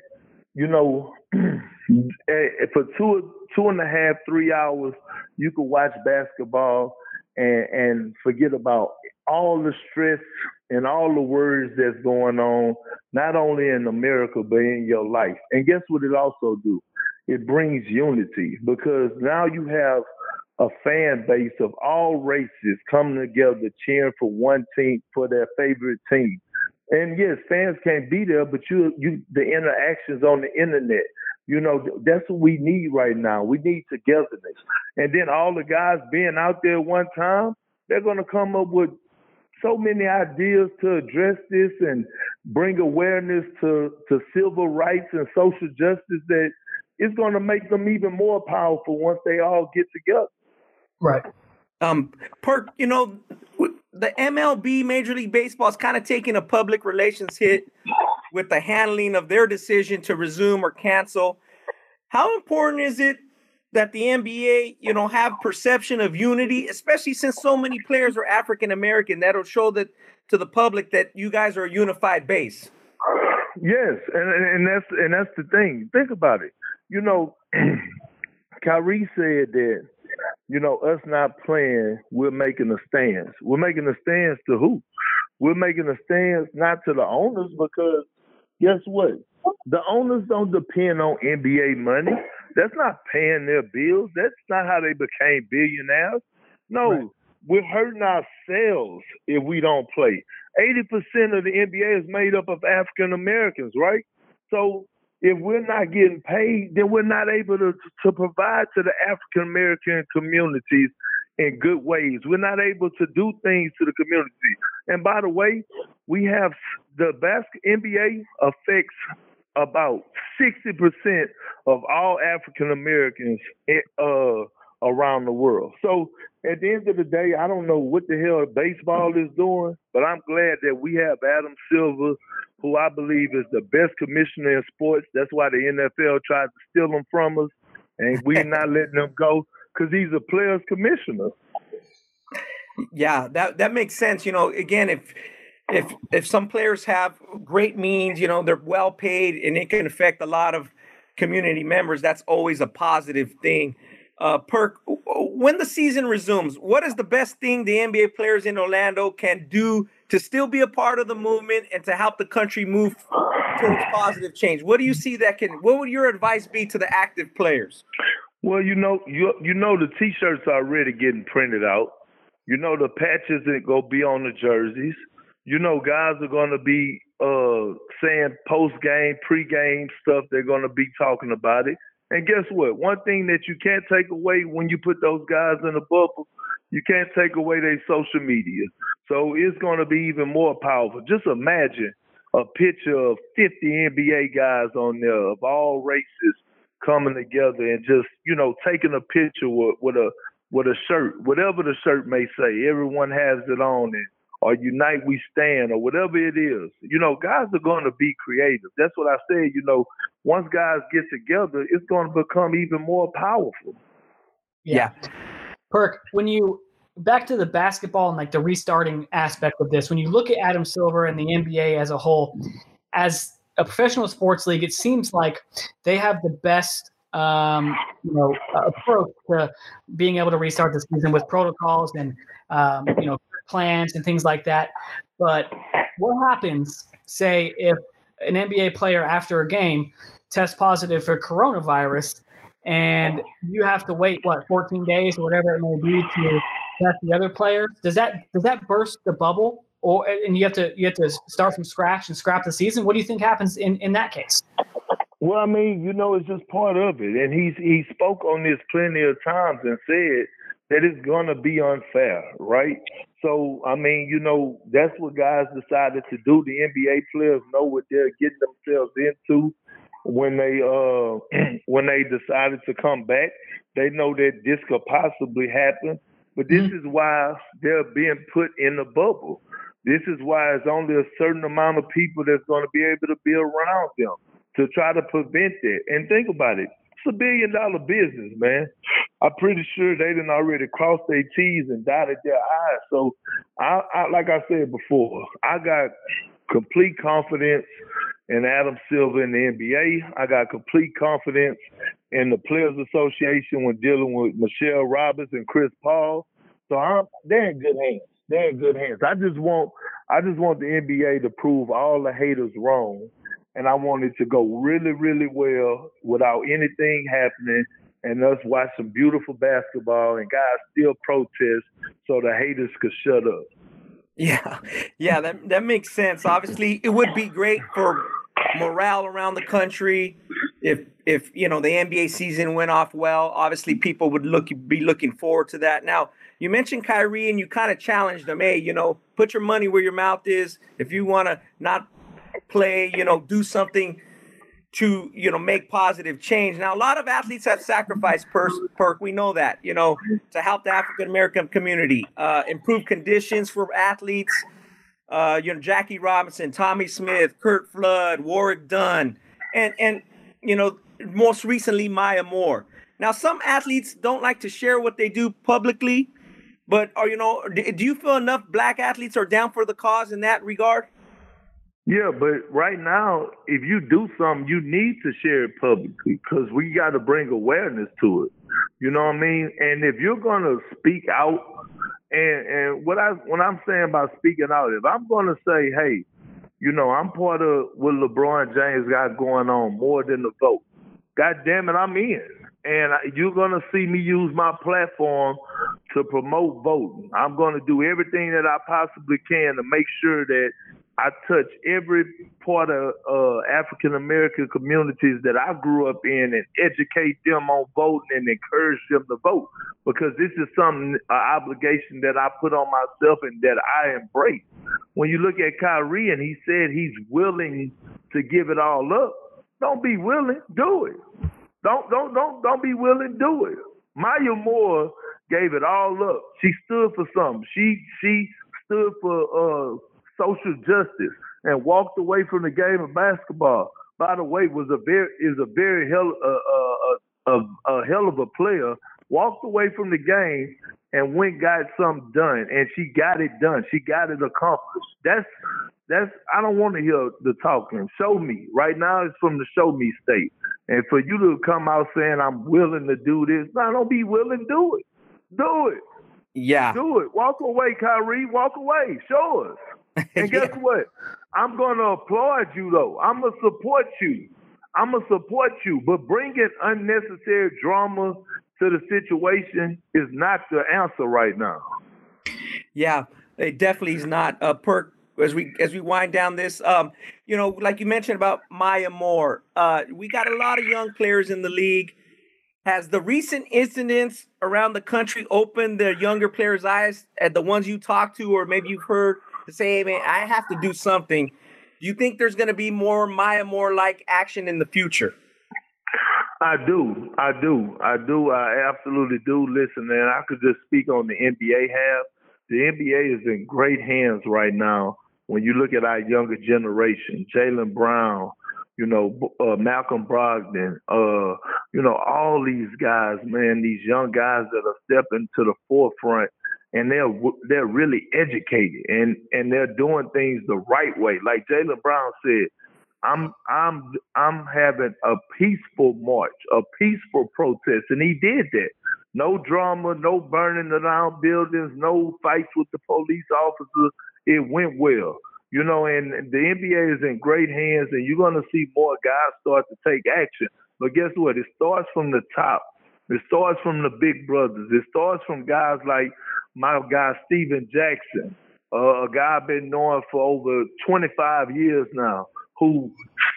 C: you know, eh, for two two and a half, three hours, you could watch basketball and, and forget about all the stress and all the worries that's going on, not only in America but in your life. And guess what it also do? It brings unity because now you have a fan base of all races coming together cheering for one team for their favorite team. And yes, fans can't be there, but you you the interactions on the internet. You know, that's what we need right now. We need togetherness. And then all the guys being out there one time, they're gonna come up with so many ideas to address this and bring awareness to, to civil rights and social justice that it's going to make them even more powerful once they all get together.
A: Right.
B: Um, Perk, you know, the MLB, Major League Baseball, is kind of taking a public relations hit with the handling of their decision to resume or cancel. How important is it that the NBA, you know, have perception of unity, especially since so many players are African American. That'll show that to the public that you guys are a unified base.
C: Yes, and and that's and that's the thing. Think about it. You know, Kyrie said that, you know, us not playing, we're making a stance. We're making a stance to who? We're making a stance not to the owners because guess what? The owners don't depend on NBA money. That's not paying their bills. That's not how they became billionaires. No, right. we're hurting ourselves if we don't play. 80% of the NBA is made up of African Americans, right? So if we're not getting paid, then we're not able to, to provide to the African American communities in good ways. We're not able to do things to the community. And by the way, we have the best NBA affects about 60% of all African Americans uh, around the world. So at the end of the day, I don't know what the hell baseball is doing, but I'm glad that we have Adam Silver, who I believe is the best commissioner in sports. That's why the NFL tried to steal him from us, and we're not letting him go because he's a players commissioner.
B: Yeah, that that makes sense. You know, again, if if if some players have great means, you know, they're well paid and it can affect a lot of community members, that's always a positive thing. Uh, Perk, when the season resumes, what is the best thing the NBA players in Orlando can do to still be a part of the movement and to help the country move towards positive change? What do you see that can? What would your advice be to the active players?
C: Well, you know, you you know the T-shirts are already getting printed out. You know the patches that go be on the jerseys you know, guys are going to be uh, saying post game, pre game stuff. They're going to be talking about it. And guess what? One thing that you can't take away when you put those guys in a bubble, you can't take away their social media. So it's going to be even more powerful. Just imagine a picture of 50 NBA guys on there of all races coming together and just, you know, taking a picture with, with a with a shirt, whatever the shirt may say. Everyone has it on and or Unite We Stand or whatever it is. You know, guys are going to be creative. That's what I said. You know, once guys get together, it's going to become even more powerful.
A: Yeah. yeah. Perk, when you back to the basketball and like the restarting aspect of this. When you look at Adam Silver and the NBA as a whole, as a professional sports league, it seems like they have the best um, you know approach to being able to restart the season with protocols and um, you know plans and things like that. But what happens, say, if an NBA player after a game tests positive for coronavirus? and you have to wait what 14 days or whatever it may be to test the other players. Does that does that burst the bubble, or and you have to you have to start from scratch and scrap the season? What do you think happens in in that case?
C: Well, I mean, you know, it's just part of it, and he's he spoke on this plenty of times and said that it's gonna be unfair, right? So, I mean, you know, that's what guys decided to do. The NBA players know what they're getting themselves into when they uh when they decided to come back. They know that this could possibly happen, but this mm-hmm. is why they're being put in the bubble. This is why it's only a certain amount of people that's going to be able to be around them to try to prevent that. And think about it. A billion dollar business, man. I'm pretty sure they didn't already cross their T's and dotted their I's. So, I, I like I said before, I got complete confidence in Adam Silver in the NBA. I got complete confidence in the Players Association when dealing with Michelle Roberts and Chris Paul. So I'm they're in good hands. They're in good hands. I just want I just want the NBA to prove all the haters wrong. And I wanted to go really, really well without anything happening and us watch some beautiful basketball and guys still protest so the haters could shut up.
B: Yeah, yeah, that that makes sense. Obviously, it would be great for morale around the country. If if you know the NBA season went off well, obviously people would look be looking forward to that. Now, you mentioned Kyrie and you kind of challenged him. Hey, you know, put your money where your mouth is. If you want to not play, you know, do something to you know make positive change. Now, a lot of athletes have sacrificed per- perk. We know that you know to help the African American community, uh, improve conditions for athletes. Uh, you know Jackie Robinson, Tommie Smith, Curt Flood, Warrick Dunn, and and you know most recently Maya Moore. Now, some athletes don't like to share what they do publicly, but are you know do you feel enough black athletes are down for the cause in that regard?
C: Yeah, but right now, if you do something, you need to share it publicly because we got to bring awareness to it. You know what I mean? And if you're gonna speak out, and and what I when I'm saying about speaking out, if I'm gonna say, hey, you know, I'm part of what LeBron James got going on more than the vote. God damn it, I'm in. And you're to see me use my platform to promote voting. I'm to do everything that I possibly can to make sure that I touch every part of uh, African American communities that I grew up in and educate them on voting and encourage them to vote because this is some an obligation that I put on myself and that I embrace. When you look at Kyrie and he said he's willing to give it all up, don't be willing, do it. Don't don't don't don't be willing, do it. Maya Moore gave it all up. She stood for something. She she stood for uh social justice and walked away from the game of basketball. By the way, was a very is a very hell uh, uh, uh, a hell of a player. Walked away from the game and went got something done, and she got it done. She got it accomplished. That's that's I don't want to hear the talking. Show me right now. It's from the show me state, and for you to come out saying I'm willing to do this, no, don't be willing. Do it. Do it.
B: Yeah.
C: Do it. Walk away, Kyrie. Walk away. Show us. And guess yeah. what? I'm going to applaud you, though. I'm going to support you. I'm going to support you. But bringing unnecessary drama to the situation is not the answer right now.
B: Yeah, it definitely is not a perk as we as we wind down this. Um, you know, like you mentioned about Maya Moore, uh, we got a lot of young players in the league. Has the recent incidents around the country opened the younger players' eyes at the ones you talked to, or maybe you've heard to say, hey, man, I have to do something. You think there's going to be more Maya Moore like action in the future?
C: I do. I do. I do. I absolutely do. Listen, man, I could just speak on the NBA half. The NBA is in great hands right now when you look at our younger generation. Jaylen Brown, you know, uh, Malcolm Brogdon, uh, you know, all these guys, man, these young guys that are stepping to the forefront and they're they're really educated and and they're doing things the right way. Like Jaylen Brown said, I'm I'm I'm having a peaceful march, a peaceful protest, and he did that. No drama, no burning down buildings, no fights with the police officers. It went well. You know, and the NBA is in great hands, and you're to see more guys start to take action. But guess what? It starts from the top. It starts from the big brothers. It starts from guys like my guy Stephen Jackson, uh, a guy I've been knowing for over 25 years now, who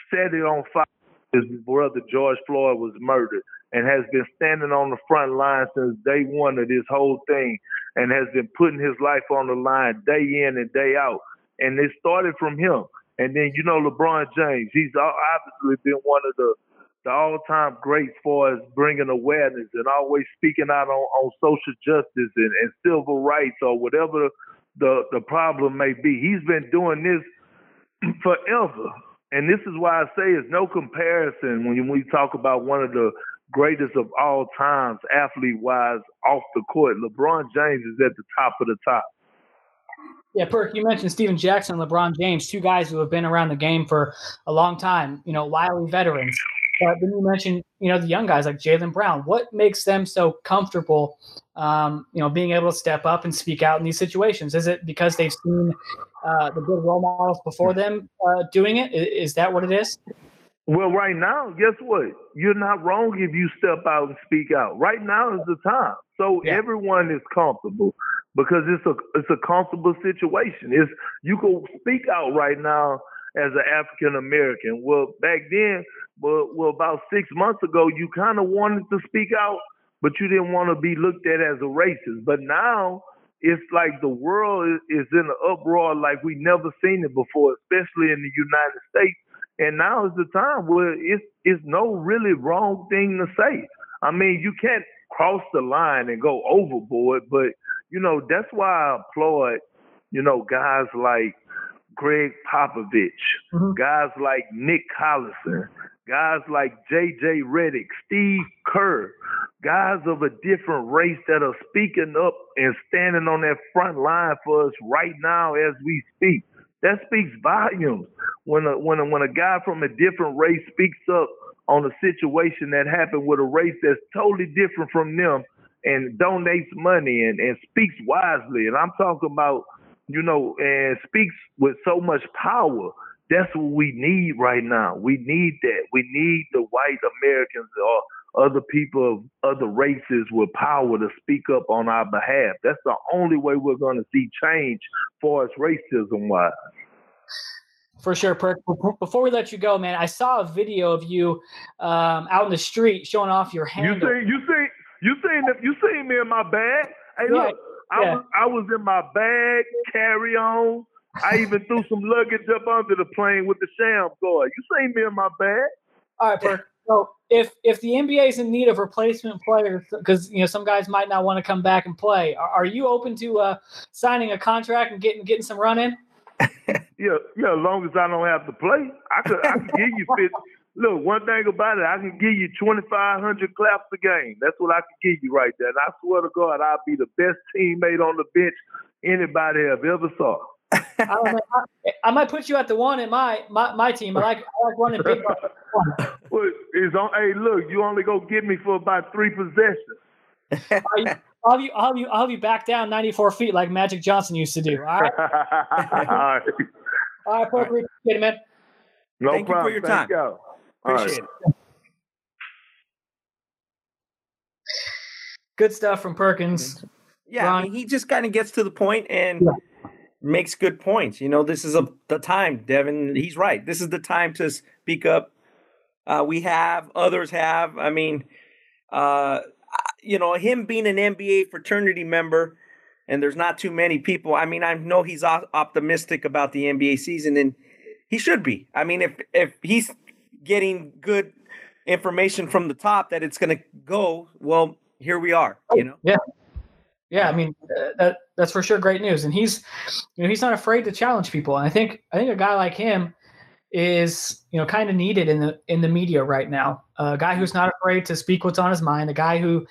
C: set it on fire. His brother George Floyd was murdered and has been standing on the front line since day one of this whole thing and has been putting his life on the line day in and day out. And it started from him. And then, you know, LeBron James, he's obviously been one of the the all-time greats for us bringing awareness and always speaking out on, on social justice and, and civil rights or whatever the, the problem may be. He's been doing this forever. And this is why I say it's no comparison when we talk about one of the greatest of all times, athlete-wise, off the court. LeBron James is at the top of the top.
A: Yeah, Perk, you mentioned Stephen Jackson and LeBron James, two guys who have been around the game for a long time, you know, wily veterans. But then you mentioned, you know, the young guys like Jaylen Brown. What makes them so comfortable, um, you know, being able to step up and speak out in these situations? Is it because they've seen uh, the good role models before them uh, doing it? Is that what it is?
C: Well, right now, guess what? You're not wrong if you step out and speak out. Right now is the time. So yeah. everyone is comfortable because it's a it's a comfortable situation. It's you can speak out right now as an African American. Well, back then but well, about six months ago, you kind of wanted to speak out, but you didn't want to be looked at as a racist. But now it's like the world is in an uproar like we never seen it before, especially in the United States. And now is the time where it's it's no really wrong thing to say. I mean, you can't cross the line and go overboard, but you know that's why I applaud, you know, guys like Gregg Popovich, mm-hmm. guys like Nick Collison, guys like J.J. Redick, Steve Kerr, guys of a different race that are speaking up and standing on that front line for us right now as we speak. That speaks volumes. When a when a, when a guy from a different race speaks up on a situation that happened with a race that's totally different from them and donates money and, and speaks wisely. And I'm talking about, you know, and speaks with so much power that's what we need right now. We need that. We need the white Americans or other people of other races with power to speak up on our behalf. That's the only way we're going to see change for us racism wise.
A: For sure, Perk. Before we let you go, man, I saw a video of you um, out in the street showing off your handle.
C: You see, you see, you seen you seen me in my bag. Hey, yeah, look, I yeah. was I was in my bag, carry on, I even threw some luggage up under the plane with the sham guard. You seen me in my bag.
A: All right, Perk. So if if the NBA is in need of replacement players, because you know some guys might not want to come back and play, are, are you open to uh, signing a contract and getting getting some run in?
C: yeah, yeah. As long as I don't have to play, I could I could give you fifty. Look, one thing about it, I can give you twenty five hundred claps a game. That's what I can give you right there. And I swear to God, I'll be the best teammate on the bench anybody have ever saw.
A: I, know, I, I, might put you at the one in my my, my team. I like I like running big.
C: well, it's on. Hey, look, you only go get me for about three possessions.
A: I'll have you, I'll have you, I'll have you back down 94 feet like Magic Johnson used to do. All right. all right. All right, Appreciate it, man.
C: No
B: Thank
C: problem.
B: you for your
C: Thank
B: time.
C: You.
B: Appreciate right. it.
A: Good stuff from Perkins.
B: Yeah, I mean, he just kind of gets to the point and. Yeah makes good points. You know, this is a the time, Devin. He's right. This is the time to speak up. Uh, we have, others have. I mean, uh, you know, him being an NBA fraternity member, and there's not too many people. I mean, I know he's optimistic about the NBA season, and he should be. I mean, if if he's getting good information from the top that it's going to go, well, here we are. You know.
A: Yeah. Yeah, I mean uh, that that's for sure great news, and he's you know he's not afraid to challenge people, and I think I think a guy like him is you know kind of needed in the in the media right now. a guy who's not afraid to speak what's on his mind, a guy who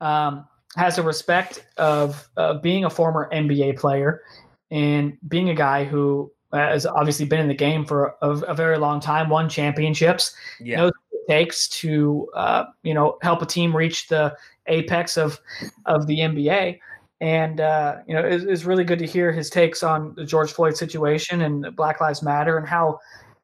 A: um, has a respect of uh, being a former NBA player and being a guy who has obviously been in the game for a, a very long time, won championships,
B: Yeah.
A: knows what it takes to uh, you know help a team reach the apex of of the NBA. And uh, you know, it's, it's really good to hear his takes on the George Floyd situation and Black Lives Matter and how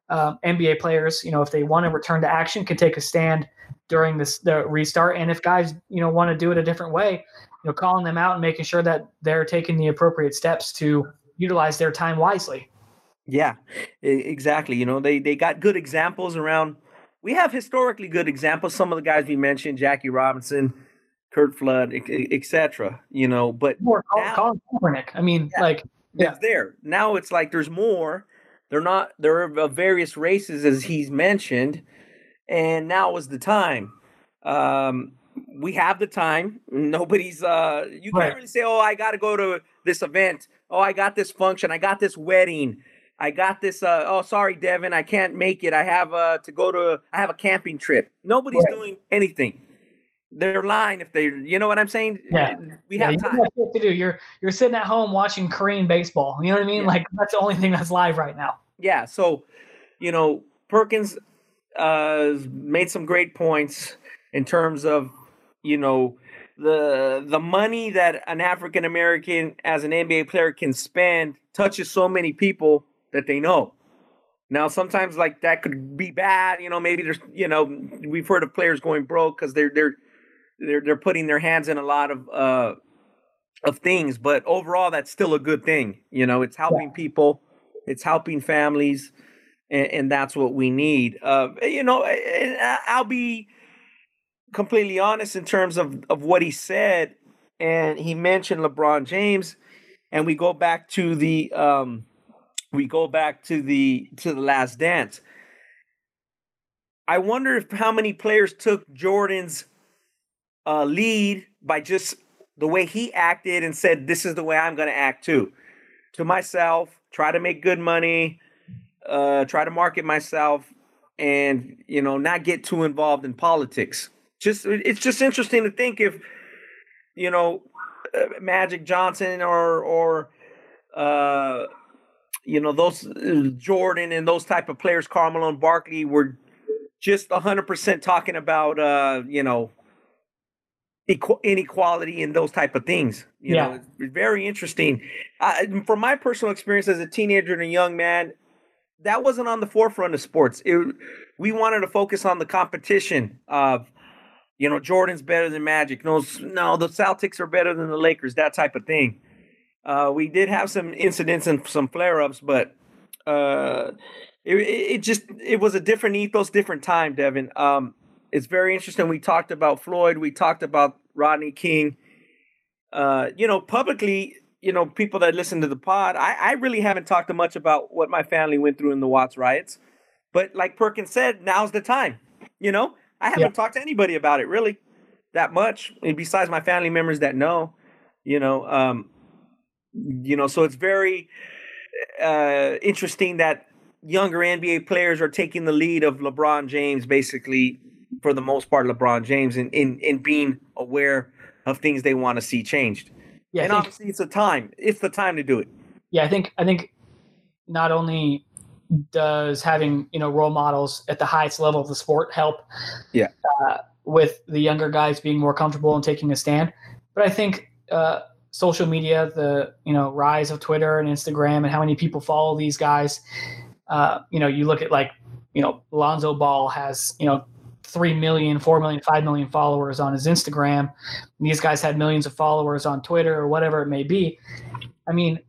A: um, NBA players, you know, if they want to return to action, can take a stand during this the restart. And if guys, you know, want to do it a different way, you know, calling them out and making sure that they're taking the appropriate steps to utilize their time wisely.
B: Yeah, exactly. You know, they they got good examples around. We have historically good examples. Some of the guys we mentioned, Jackie Robinson, Curt Flood, etc. You know, but
A: More Colin,
B: Now-
A: Colin Kaepernick. I mean,
B: Yeah.
A: like, Yeah.
B: it's there now. It's like there's more. They're not. They're of various races, as he's mentioned, and now is the time. Um, we have the time. Nobody's. Uh, you
A: Right.
B: can't really say, "Oh, I got to go to this event. Oh, I got this function. I got this wedding." I got this. Uh, oh, sorry, Devin, I can't make it. I have uh, to go to. I have a camping trip. Nobody's
A: Right.
B: doing anything. They're lying if they. You know what I'm saying?
A: Yeah.
B: We
A: yeah,
B: have
A: you
B: time.
A: to do. You're you're sitting at home watching Korean baseball. You know what I mean?
B: Yeah.
A: Like that's the only thing that's live right now.
B: yeah so you know perkins uh made some great points in terms of you know the the money that an african american as an nba player can spend touches so many people that they know now sometimes like that could be bad you know maybe there's you know we've heard of players going broke because they're they're they're they're putting their hands in a lot of uh of things but overall that's still a good thing you know? It's helping people it's helping families and, and that's what we need. Uh you know i'll be completely honest in terms of of what he said and he mentioned lebron james and we go back to the um we go back to the to the last dance. I wonder if how many players took jordan's uh lead by just the way he acted and said this is the way i'm going to act too. To myself try to make good money uh try to market myself and you know not get too involved in politics. Just it's just interesting to think if you know uh, magic johnson or or uh you know those uh, jordan and those type of players carmelo and barkley were just 100% talking about uh you know inequality and those type of things you
A: Yeah.
B: know it's, very interesting. I, from my personal experience as a teenager and a young man that wasn't on the forefront of sports. It, we wanted to focus on the competition of you know jordan's better than magic. No no the celtics are better than the lakers that type of thing. Uh, we did have some incidents and some flare-ups but uh, it, it it just it was a different ethos different time devin. Um, it's very interesting. We talked about floyd. We talked about rodney king. Uh, you know publicly you know people that listen to the pod I, I really haven't talked much about what my family went through in the watts riots. But like perkins said now's the time you know? I haven't
A: Yeah.
B: talked to anybody about it really that much. And besides my family members that know you know um you know so it's very uh interesting that younger nba players are taking the lead of lebron james basically for the most part lebron james in in, in being aware of things they want to see changed
A: Yeah,
B: and
A: think,
B: obviously it's the time it's the time to do it
A: yeah, I think I think not only does having you know role models at the highest level of the sport help,
B: Yeah.
A: uh, with the younger guys being more comfortable and taking a stand, but I think uh, social media, the you know rise of Twitter and Instagram, and how many people follow these guys. Uh, you know, you look at like you know Lonzo Ball has you know. 3 million, 4 million, 5 million followers on his Instagram. These guys had millions of followers on Twitter or whatever it may be. I mean,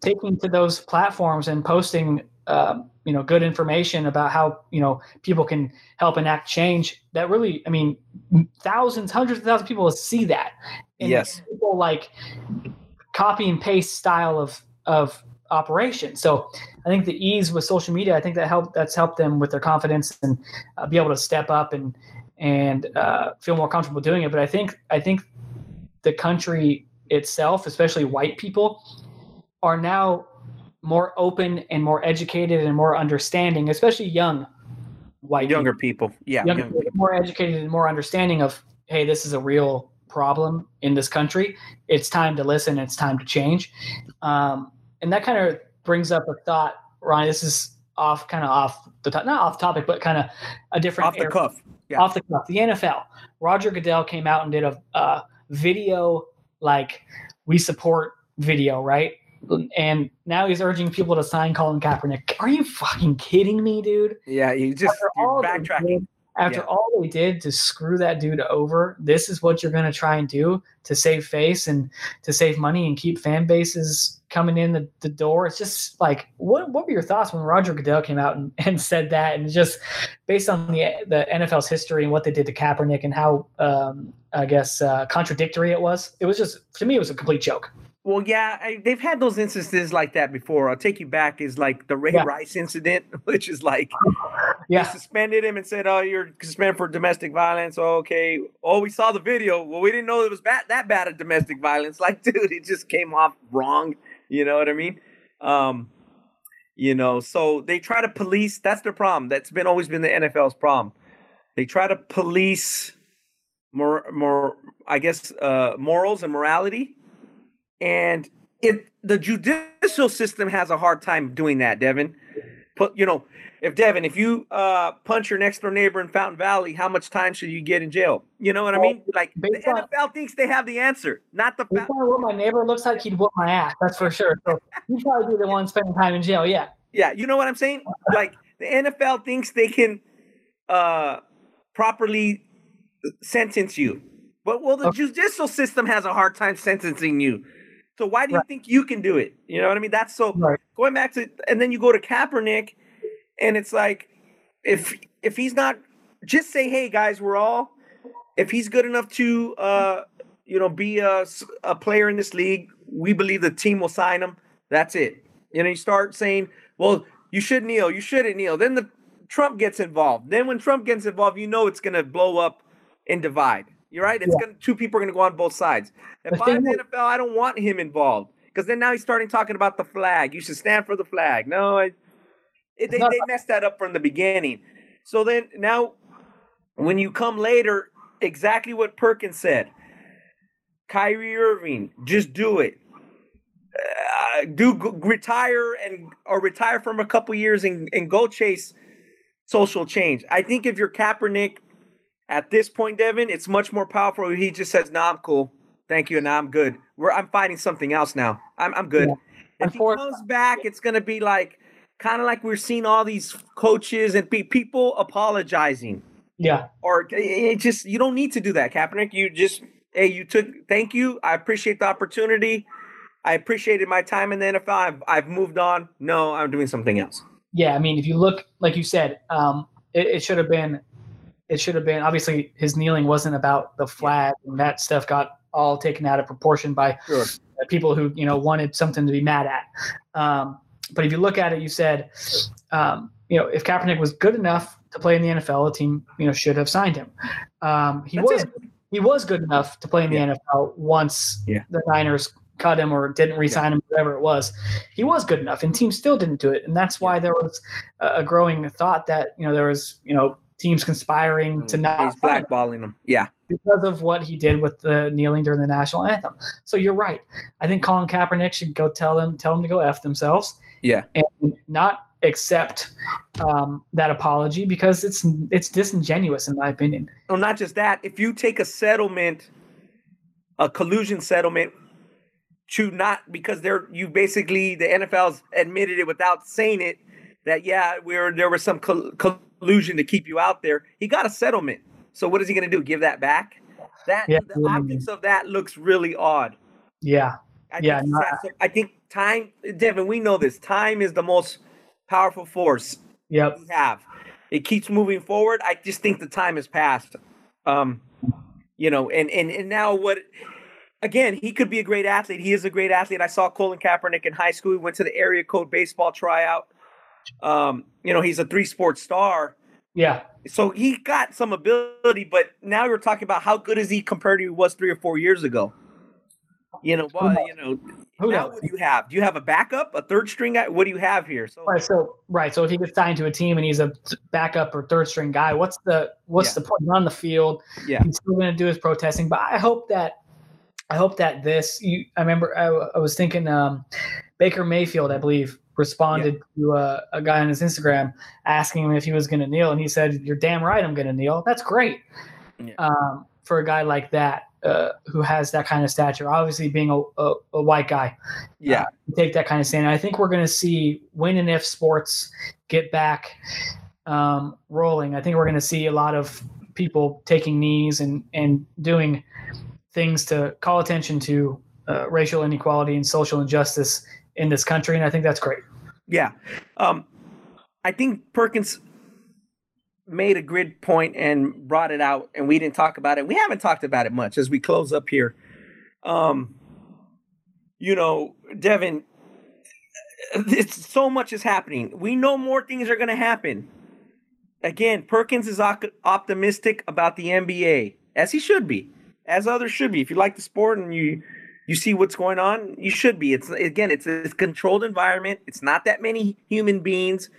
A: taking to those platforms and posting um, you know good information about how you know people can help enact change that really i mean thousands hundreds of thousands of people will see that and
B: Yes.
A: people like copy and paste style of of operation so i think the ease with social media i think that helped that's helped them with their confidence and uh, be able to step up and and uh, feel more comfortable doing it but i think i think the country itself especially white people are now more open and more educated and more understanding, especially young white
B: younger people yeah
A: younger
B: younger
A: people, more educated and more understanding of hey, this is a real problem in this country. It's time to listen. It's time to change. Um, and that kind of brings up a thought, Ryan. This is off, kind of off the top, not off topic, but kind of a different
B: Off the
A: area.
B: cuff. Yeah.
A: Off the cuff. The NFL. Roger Goodell came out and did a uh, video like we support video, right? And now he's urging people to sign Colin Kaepernick. Are you fucking kidding me, dude?
B: Yeah, you just you're
A: all they
B: backtracking.
A: After
B: Yeah.
A: all they did to screw that dude over, this is what you're going to try and do to save face and to save money and keep fan bases coming in the, the door. It's just like, what, what were your thoughts when Roger Goodell came out and, and said that? And just based on the the NFL's history and what they did to Kaepernick and how, um, I guess, uh, contradictory it was, it was just, to me, it was a complete joke.
B: Well, yeah, I, they've had those instances like that before. I'll take you back is like the Ray
A: Yeah.
B: Rice incident, which is like
A: Yeah.
B: suspended him and said, "Oh, you're suspended for domestic violence." Oh, okay. Oh, we saw the video. Well, we didn't know it was bad, that bad of domestic violence. Like, dude, it just came off wrong. You know what I mean? Um, you know, so they try to police. That's their problem. That's been always been the NFL's problem. They try to police more, more, I guess, uh, morals and morality, and it the judicial system has a hard time doing that. Devin, put you know if Devin, if you uh, punch your next door neighbor in Fountain Valley, how much time should you get in jail? You know what I mean? Like the
A: based on-
B: NFL thinks they have the answer, not the. Fa-
A: I what my neighbor looks like, he'd whoop my ass. That's for sure. So you'd probably be the one spending time in jail. Yeah.
B: yeah, you know what I'm saying? Like the NFL thinks they can uh, properly sentence you, but well, the
A: Okay.
B: judicial system has a hard time sentencing you. So why do you
A: Right.
B: think you can do it? You know what I mean? That's so.
A: Right.
B: going back to and then you go to Kaepernick and it's like if if he's not just say hey guys we're all if he's good enough to uh you know be a, a player in this league we believe the team will sign him. That's it. You know you start saying well you should kneel you shouldn't kneel. Then the Trump gets involved. Then when Trump gets involved you know it's going to blow up and divide. You're right? It's
A: Yeah.
B: going two people are going to go on both sides. If I'm the NFL I don't want him involved because then now he's starting talking about the flag. You should stand for the flag. No, I, it, they, they messed that up from the beginning. So then now, when you come later, exactly what Perkins said. Kyrie Irving, just do it. Uh, do retire and or retire from a couple years and, and go chase social change. I think if you're Kaepernick at this point, Devin, it's much more powerful. He just says, "Nah, I'm cool. Thank you, and I'm good. We're I'm fighting something else now. I'm I'm good."
A: Yeah.
B: If he comes back, it's gonna be like kind of like we're seeing all these coaches and pe- people apologizing,
A: Yeah.
B: or it- it just you don't need to do that, Kaepernick. You just hey, you took. Thank you. I appreciate the opportunity. I appreciated my time in the NFL. I've, I've moved on. No, I'm doing something else.
A: Yeah. I mean, if you look, like you said, um, it, it should have been, it should have been, obviously, his kneeling wasn't about the flag, and that stuff got all taken out of proportion by
B: Sure.
A: people who, you know, wanted something to be mad at. Um, but if you look at it, you said, um, you know, if Kaepernick was good enough to play in the NFL, a team, you know, should have signed him. Um, he
B: That's
A: was
B: it.
A: he was good enough to play in the
B: Yeah.
A: NFL once
B: Yeah.
A: the Niners cut him or didn't re-sign him, whatever it was. He was good enough, and teams still didn't do it, and that's why there was a, growing thought that you know there was you know teams conspiring to not
B: He's
A: sign him
B: blackballing them. Yeah.
A: because of what he did with the kneeling during the national anthem. So you're right. I think Colin Kaepernick should go tell them tell them to go f themselves.
B: Yeah.
A: and not accept um, that apology because it's it's disingenuous in my opinion.
B: Well, not just that. If you take a settlement, a collusion settlement, to not because they're you basically the NFL's admitted it without saying it that yeah we're there was some col- collusion to keep you out there. He got a settlement. So what is he going to do? Give that back? That
A: Yeah.
B: the optics of that looks really odd.
A: Yeah,
B: I
A: Yeah,
B: think,
A: no,
B: that's- I think time, Devin. We know this. Time is the most powerful force
A: yep,
B: we have. It keeps moving forward. I just think the time has passed. Um, you know, and and and now what? Again, he could be a great athlete. He is a great athlete. I saw Colin Kaepernick in high school. He went to the area code baseball tryout. Um, you know, he's a three sport star.
A: yeah,
B: So he got some ability, but now we're talking about how good is he compared to he was three or four years ago. You know, well, you know,
A: Who
B: now
A: knows?
B: what do you have? Do you have a backup, a third string guy? What do you have here? So
A: Right. So right. So if he gets signed to a team and he's a backup or third string guy, what's the what's
B: Yeah.
A: the point? On the field.
B: Yeah.
A: He's still going to do his protesting. But I hope that I hope that this. You, I remember I, I was thinking um, Baker Mayfield, I believe, responded to uh, a guy on his Instagram asking him if he was going to kneel, and he said, "You're damn right, I'm going to kneel." That's great
B: Yeah.
A: um, for a guy like that. Uh, who has that kind of stature? Obviously, being a, a, a white guy,
B: yeah,
A: take that kind of stand. I think we're going to see when and if sports get back um, rolling. I think we're going to see a lot of people taking knees and and doing things to call attention to uh, racial inequality and social injustice in this country, and I think that's great.
B: yeah. Um, I think Perkins made a grid point and brought it out, and we didn't talk about it. We haven't talked about it much as we close up here. Um, you know, Devin, it's so much is happening. We know more things are going to happen. Again, Perkins is op- optimistic about the NBA, as he should be, as others should be. If you like the sport and you you see what's going on, you should be. It's again, it's a controlled environment. It's not that many human beings.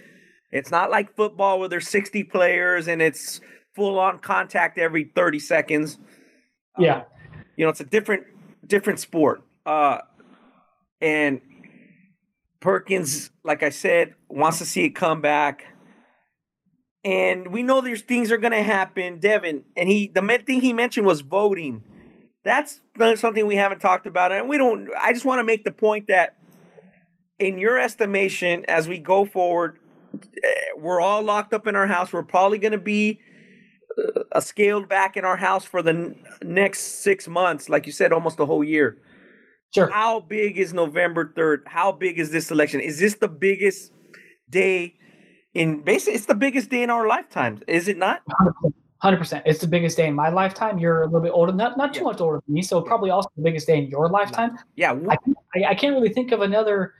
B: It's not like football where there's 60 players and it's full on contact every 30 seconds.
A: Yeah,
B: You know, it's a different different sport. Uh and Perkins, like I said, wants to see it come back. And we know there's things are going to happen, Devin. And he, the main thing he mentioned was voting. That's something we haven't talked about. And we don't, I just want to make the point that, in your estimation, as we go forward, we're all locked up in our house. We're probably going to be uh, scaled back in our house for the n- next six months, like you said, almost a whole year.
A: sure.
B: How big is November 3rd? How big is this election? Is this the biggest day in basically it's the biggest day in our lifetimes, is it not?
A: Hundred percent. It's the biggest day in my lifetime. You're a little bit older, not not too
B: Yeah.
A: much older than me, so probably also the biggest day in your lifetime.
B: Yeah,
A: I, I, I can't really think of another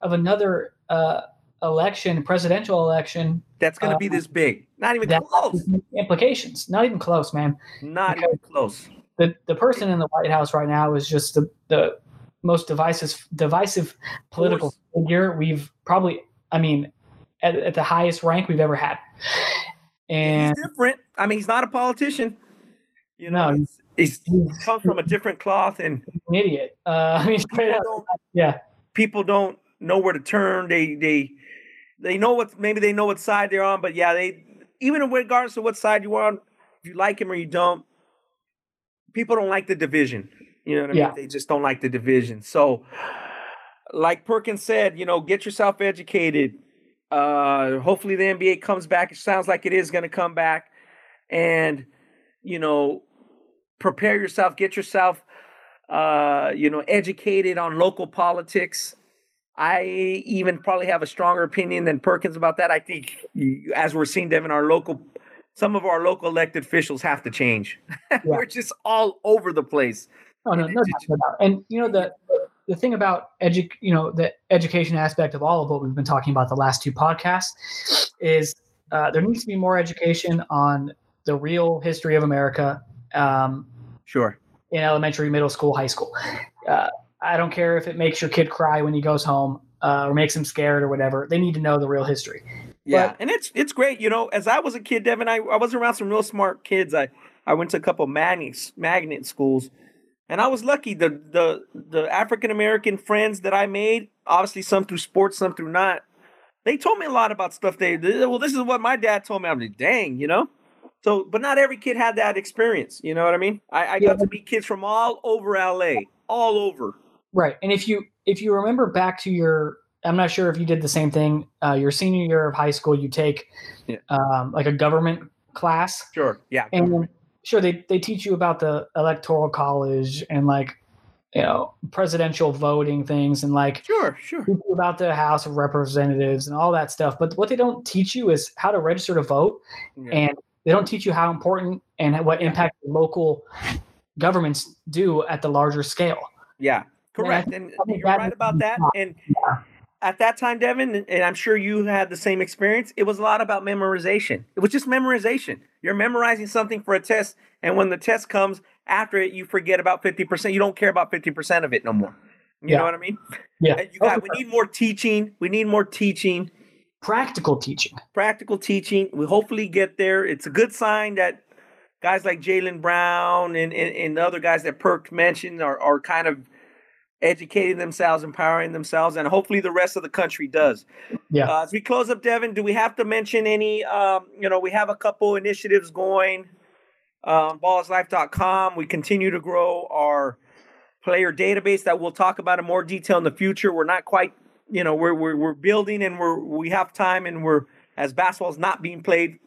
A: of another uh, election, presidential election,
B: that's going to be this big. Not even close.
A: implications. Not even close, man.
B: Not
A: Okay.
B: even close.
A: The the person in the White House right now is just the the most divisive divisive political figure we've probably. I mean, at, at the highest rank we've ever had. And
B: he's different. I mean, he's not a politician. You know,
A: No,
B: he's, he's
A: he's
B: comes from a different cloth, and
A: an idiot. Uh, I mean, straight
B: people
A: up. Yeah.
B: people don't know where to turn. They they they know what maybe they know what side they're on, but yeah, they even in regardless of what side you're on, if you like him or you don't, people don't like the division. You know what I
A: Yeah.
B: mean? They just don't like the division. So, like Perkins said, you know, get yourself educated. Uh, hopefully the NBA comes back. It sounds like it is going to come back, and you know, prepare yourself. Get yourself, uh, you know, educated on local politics. I even probably have a stronger opinion than Perkins about that. I think, as we're seeing, Devin, our local, some of our local elected officials have to change. we're just all over the place.
A: Oh no,
B: And
A: no no. And you know the the thing about edu- you know the education aspect of all of what we've been talking about the last two podcasts is uh, there needs to be more education on the real history of America um,
B: Sure.
A: in elementary, middle school, high school. Uh, I don't care if it makes your kid cry when he goes home uh, or makes him scared or whatever. They need to know the real history.
B: Yeah,
A: But-
B: and it's it's great. You know, as I was a kid, Devin, I, I was around some real smart kids. I I went to a couple magnet magnet schools, and I was lucky. The the the African American friends that I made, obviously some through sports, some through not. They told me a lot about stuff. They well, this is what my dad told me. I'm like, dang, you know. So, but not every kid had that experience. You know what I mean? I, I got to meet kids from all over LA, all over.
A: Right. And if you if you remember back to your I'm not sure if you did the same thing. Uh, your senior year of high school, you take
B: Yeah.
A: um, like a government class,
B: Sure. Yeah.
A: and sure they they teach you about the electoral college and like you know presidential voting things and like
B: Sure. Sure.
A: about the House of Representatives and all that stuff. But what they don't teach you is how to register to vote,
B: Yeah.
A: and they don't teach you how important and what impact local governments do at the larger scale.
B: Yeah, correct. And you're right about that. And at that time, Devin, and- I'm sure you had the same experience, it was a lot about memorization. It was just memorization. You're memorizing something for a test, and when the test comes, after it, you forget about 50%. You don't care about 50% of it no more. You
A: Yeah.
B: know what I mean?
A: Yeah.
B: You got, we need more teaching. We need more teaching,
A: Practical teaching.
B: practical teaching. We hopefully get there. It's a good sign that guys like Jaylen Brown and, and, and the other guys that Perk mentioned are, are kind of educating themselves, empowering themselves, and hopefully the rest of the country does.
A: Yeah.
B: Uh, as we close up, Devin, do we have to mention any? Um, you know, we have a couple initiatives going on ballslife.com. We continue to grow our player database that we'll talk about in more detail in the future. We're not quite, you know, we're we're, we're building and we're we have time and we're as basketball's not being played,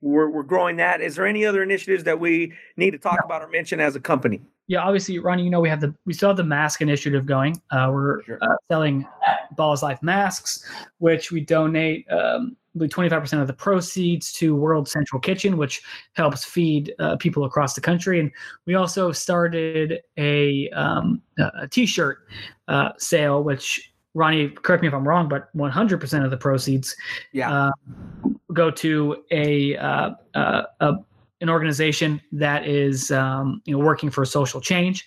B: we're we're growing that. Is there any other initiatives that we need to talk about or mention as a company?
A: Yeah, obviously, Ronnie, you know we have the we still have the mask initiative going. Uh, we're
B: Sure.
A: uh, selling Balls Life masks, which we donate um, twenty five percent of the proceeds to World Central Kitchen, which helps feed uh, people across the country. And we also started a um, a T-shirt uh, sale, which Ronnie, correct me if I'm wrong, but one hundred percent of the proceeds
B: Yeah.
A: uh, go to a, uh, uh, a an organization that is um, you know working for social change.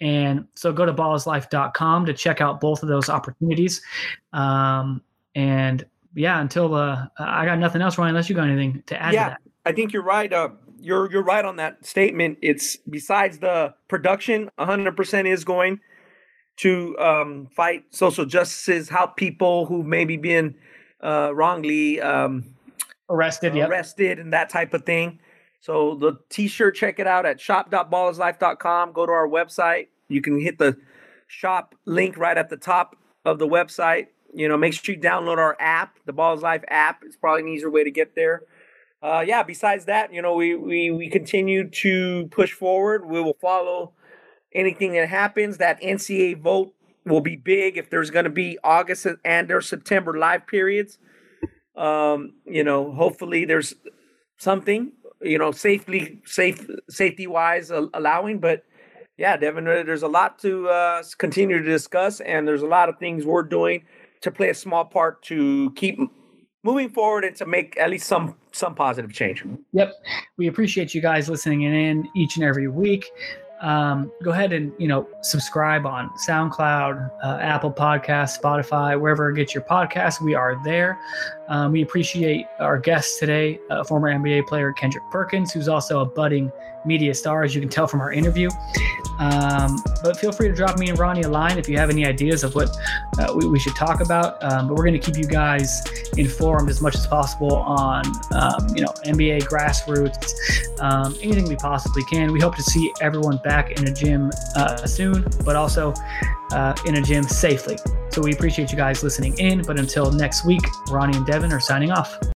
A: And so go to ballislife.com to check out both of those opportunities. Um, and yeah, until uh, I got nothing else, Ryan, unless you got anything to add
B: Yeah.
A: to that.
B: I think you're right. Uh, you're you're right on that statement. It's besides the production, 100% is going to um, fight social justices, help people who maybe been uh, wrongly um,
A: Arrested, yep.
B: arrested, and that type of thing. So the T-shirt, check it out at shop.ballislife.com. Go to our website. You can hit the shop link right at the top of the website. You know, make sure you download our app, the Balls Life app. It's probably an easier way to get there. Uh, yeah. Besides that, you know, we we we continue to push forward. We will follow anything that happens. That NCAA vote will be big if there's going to be August and or September live periods. Um, you know, hopefully there's something you know safely safe safety wise uh, allowing but yeah devin uh, there's a lot to uh continue to discuss and there's a lot of things we're doing to play a small part to keep moving forward and to make at least some some positive change
A: Yep. We appreciate you guys listening in each and every week. Um, go ahead and you know subscribe on SoundCloud, uh, Apple Podcasts, Spotify, wherever you get your podcast. We are there. Um, we appreciate our guest today, uh, former NBA player Kendrick Perkins, who's also a budding media star, as you can tell from our interview. Um, but feel free to drop me and Ronnie a line if you have any ideas of what uh, we, we should talk about. Um, but we're going to keep you guys informed as much as possible on um, you know NBA grassroots, um, anything we possibly can. We hope to see everyone back in a gym uh, soon, but also uh, in a gym safely. So we appreciate you guys listening in. But until next week, Ronnie and Devin are signing off.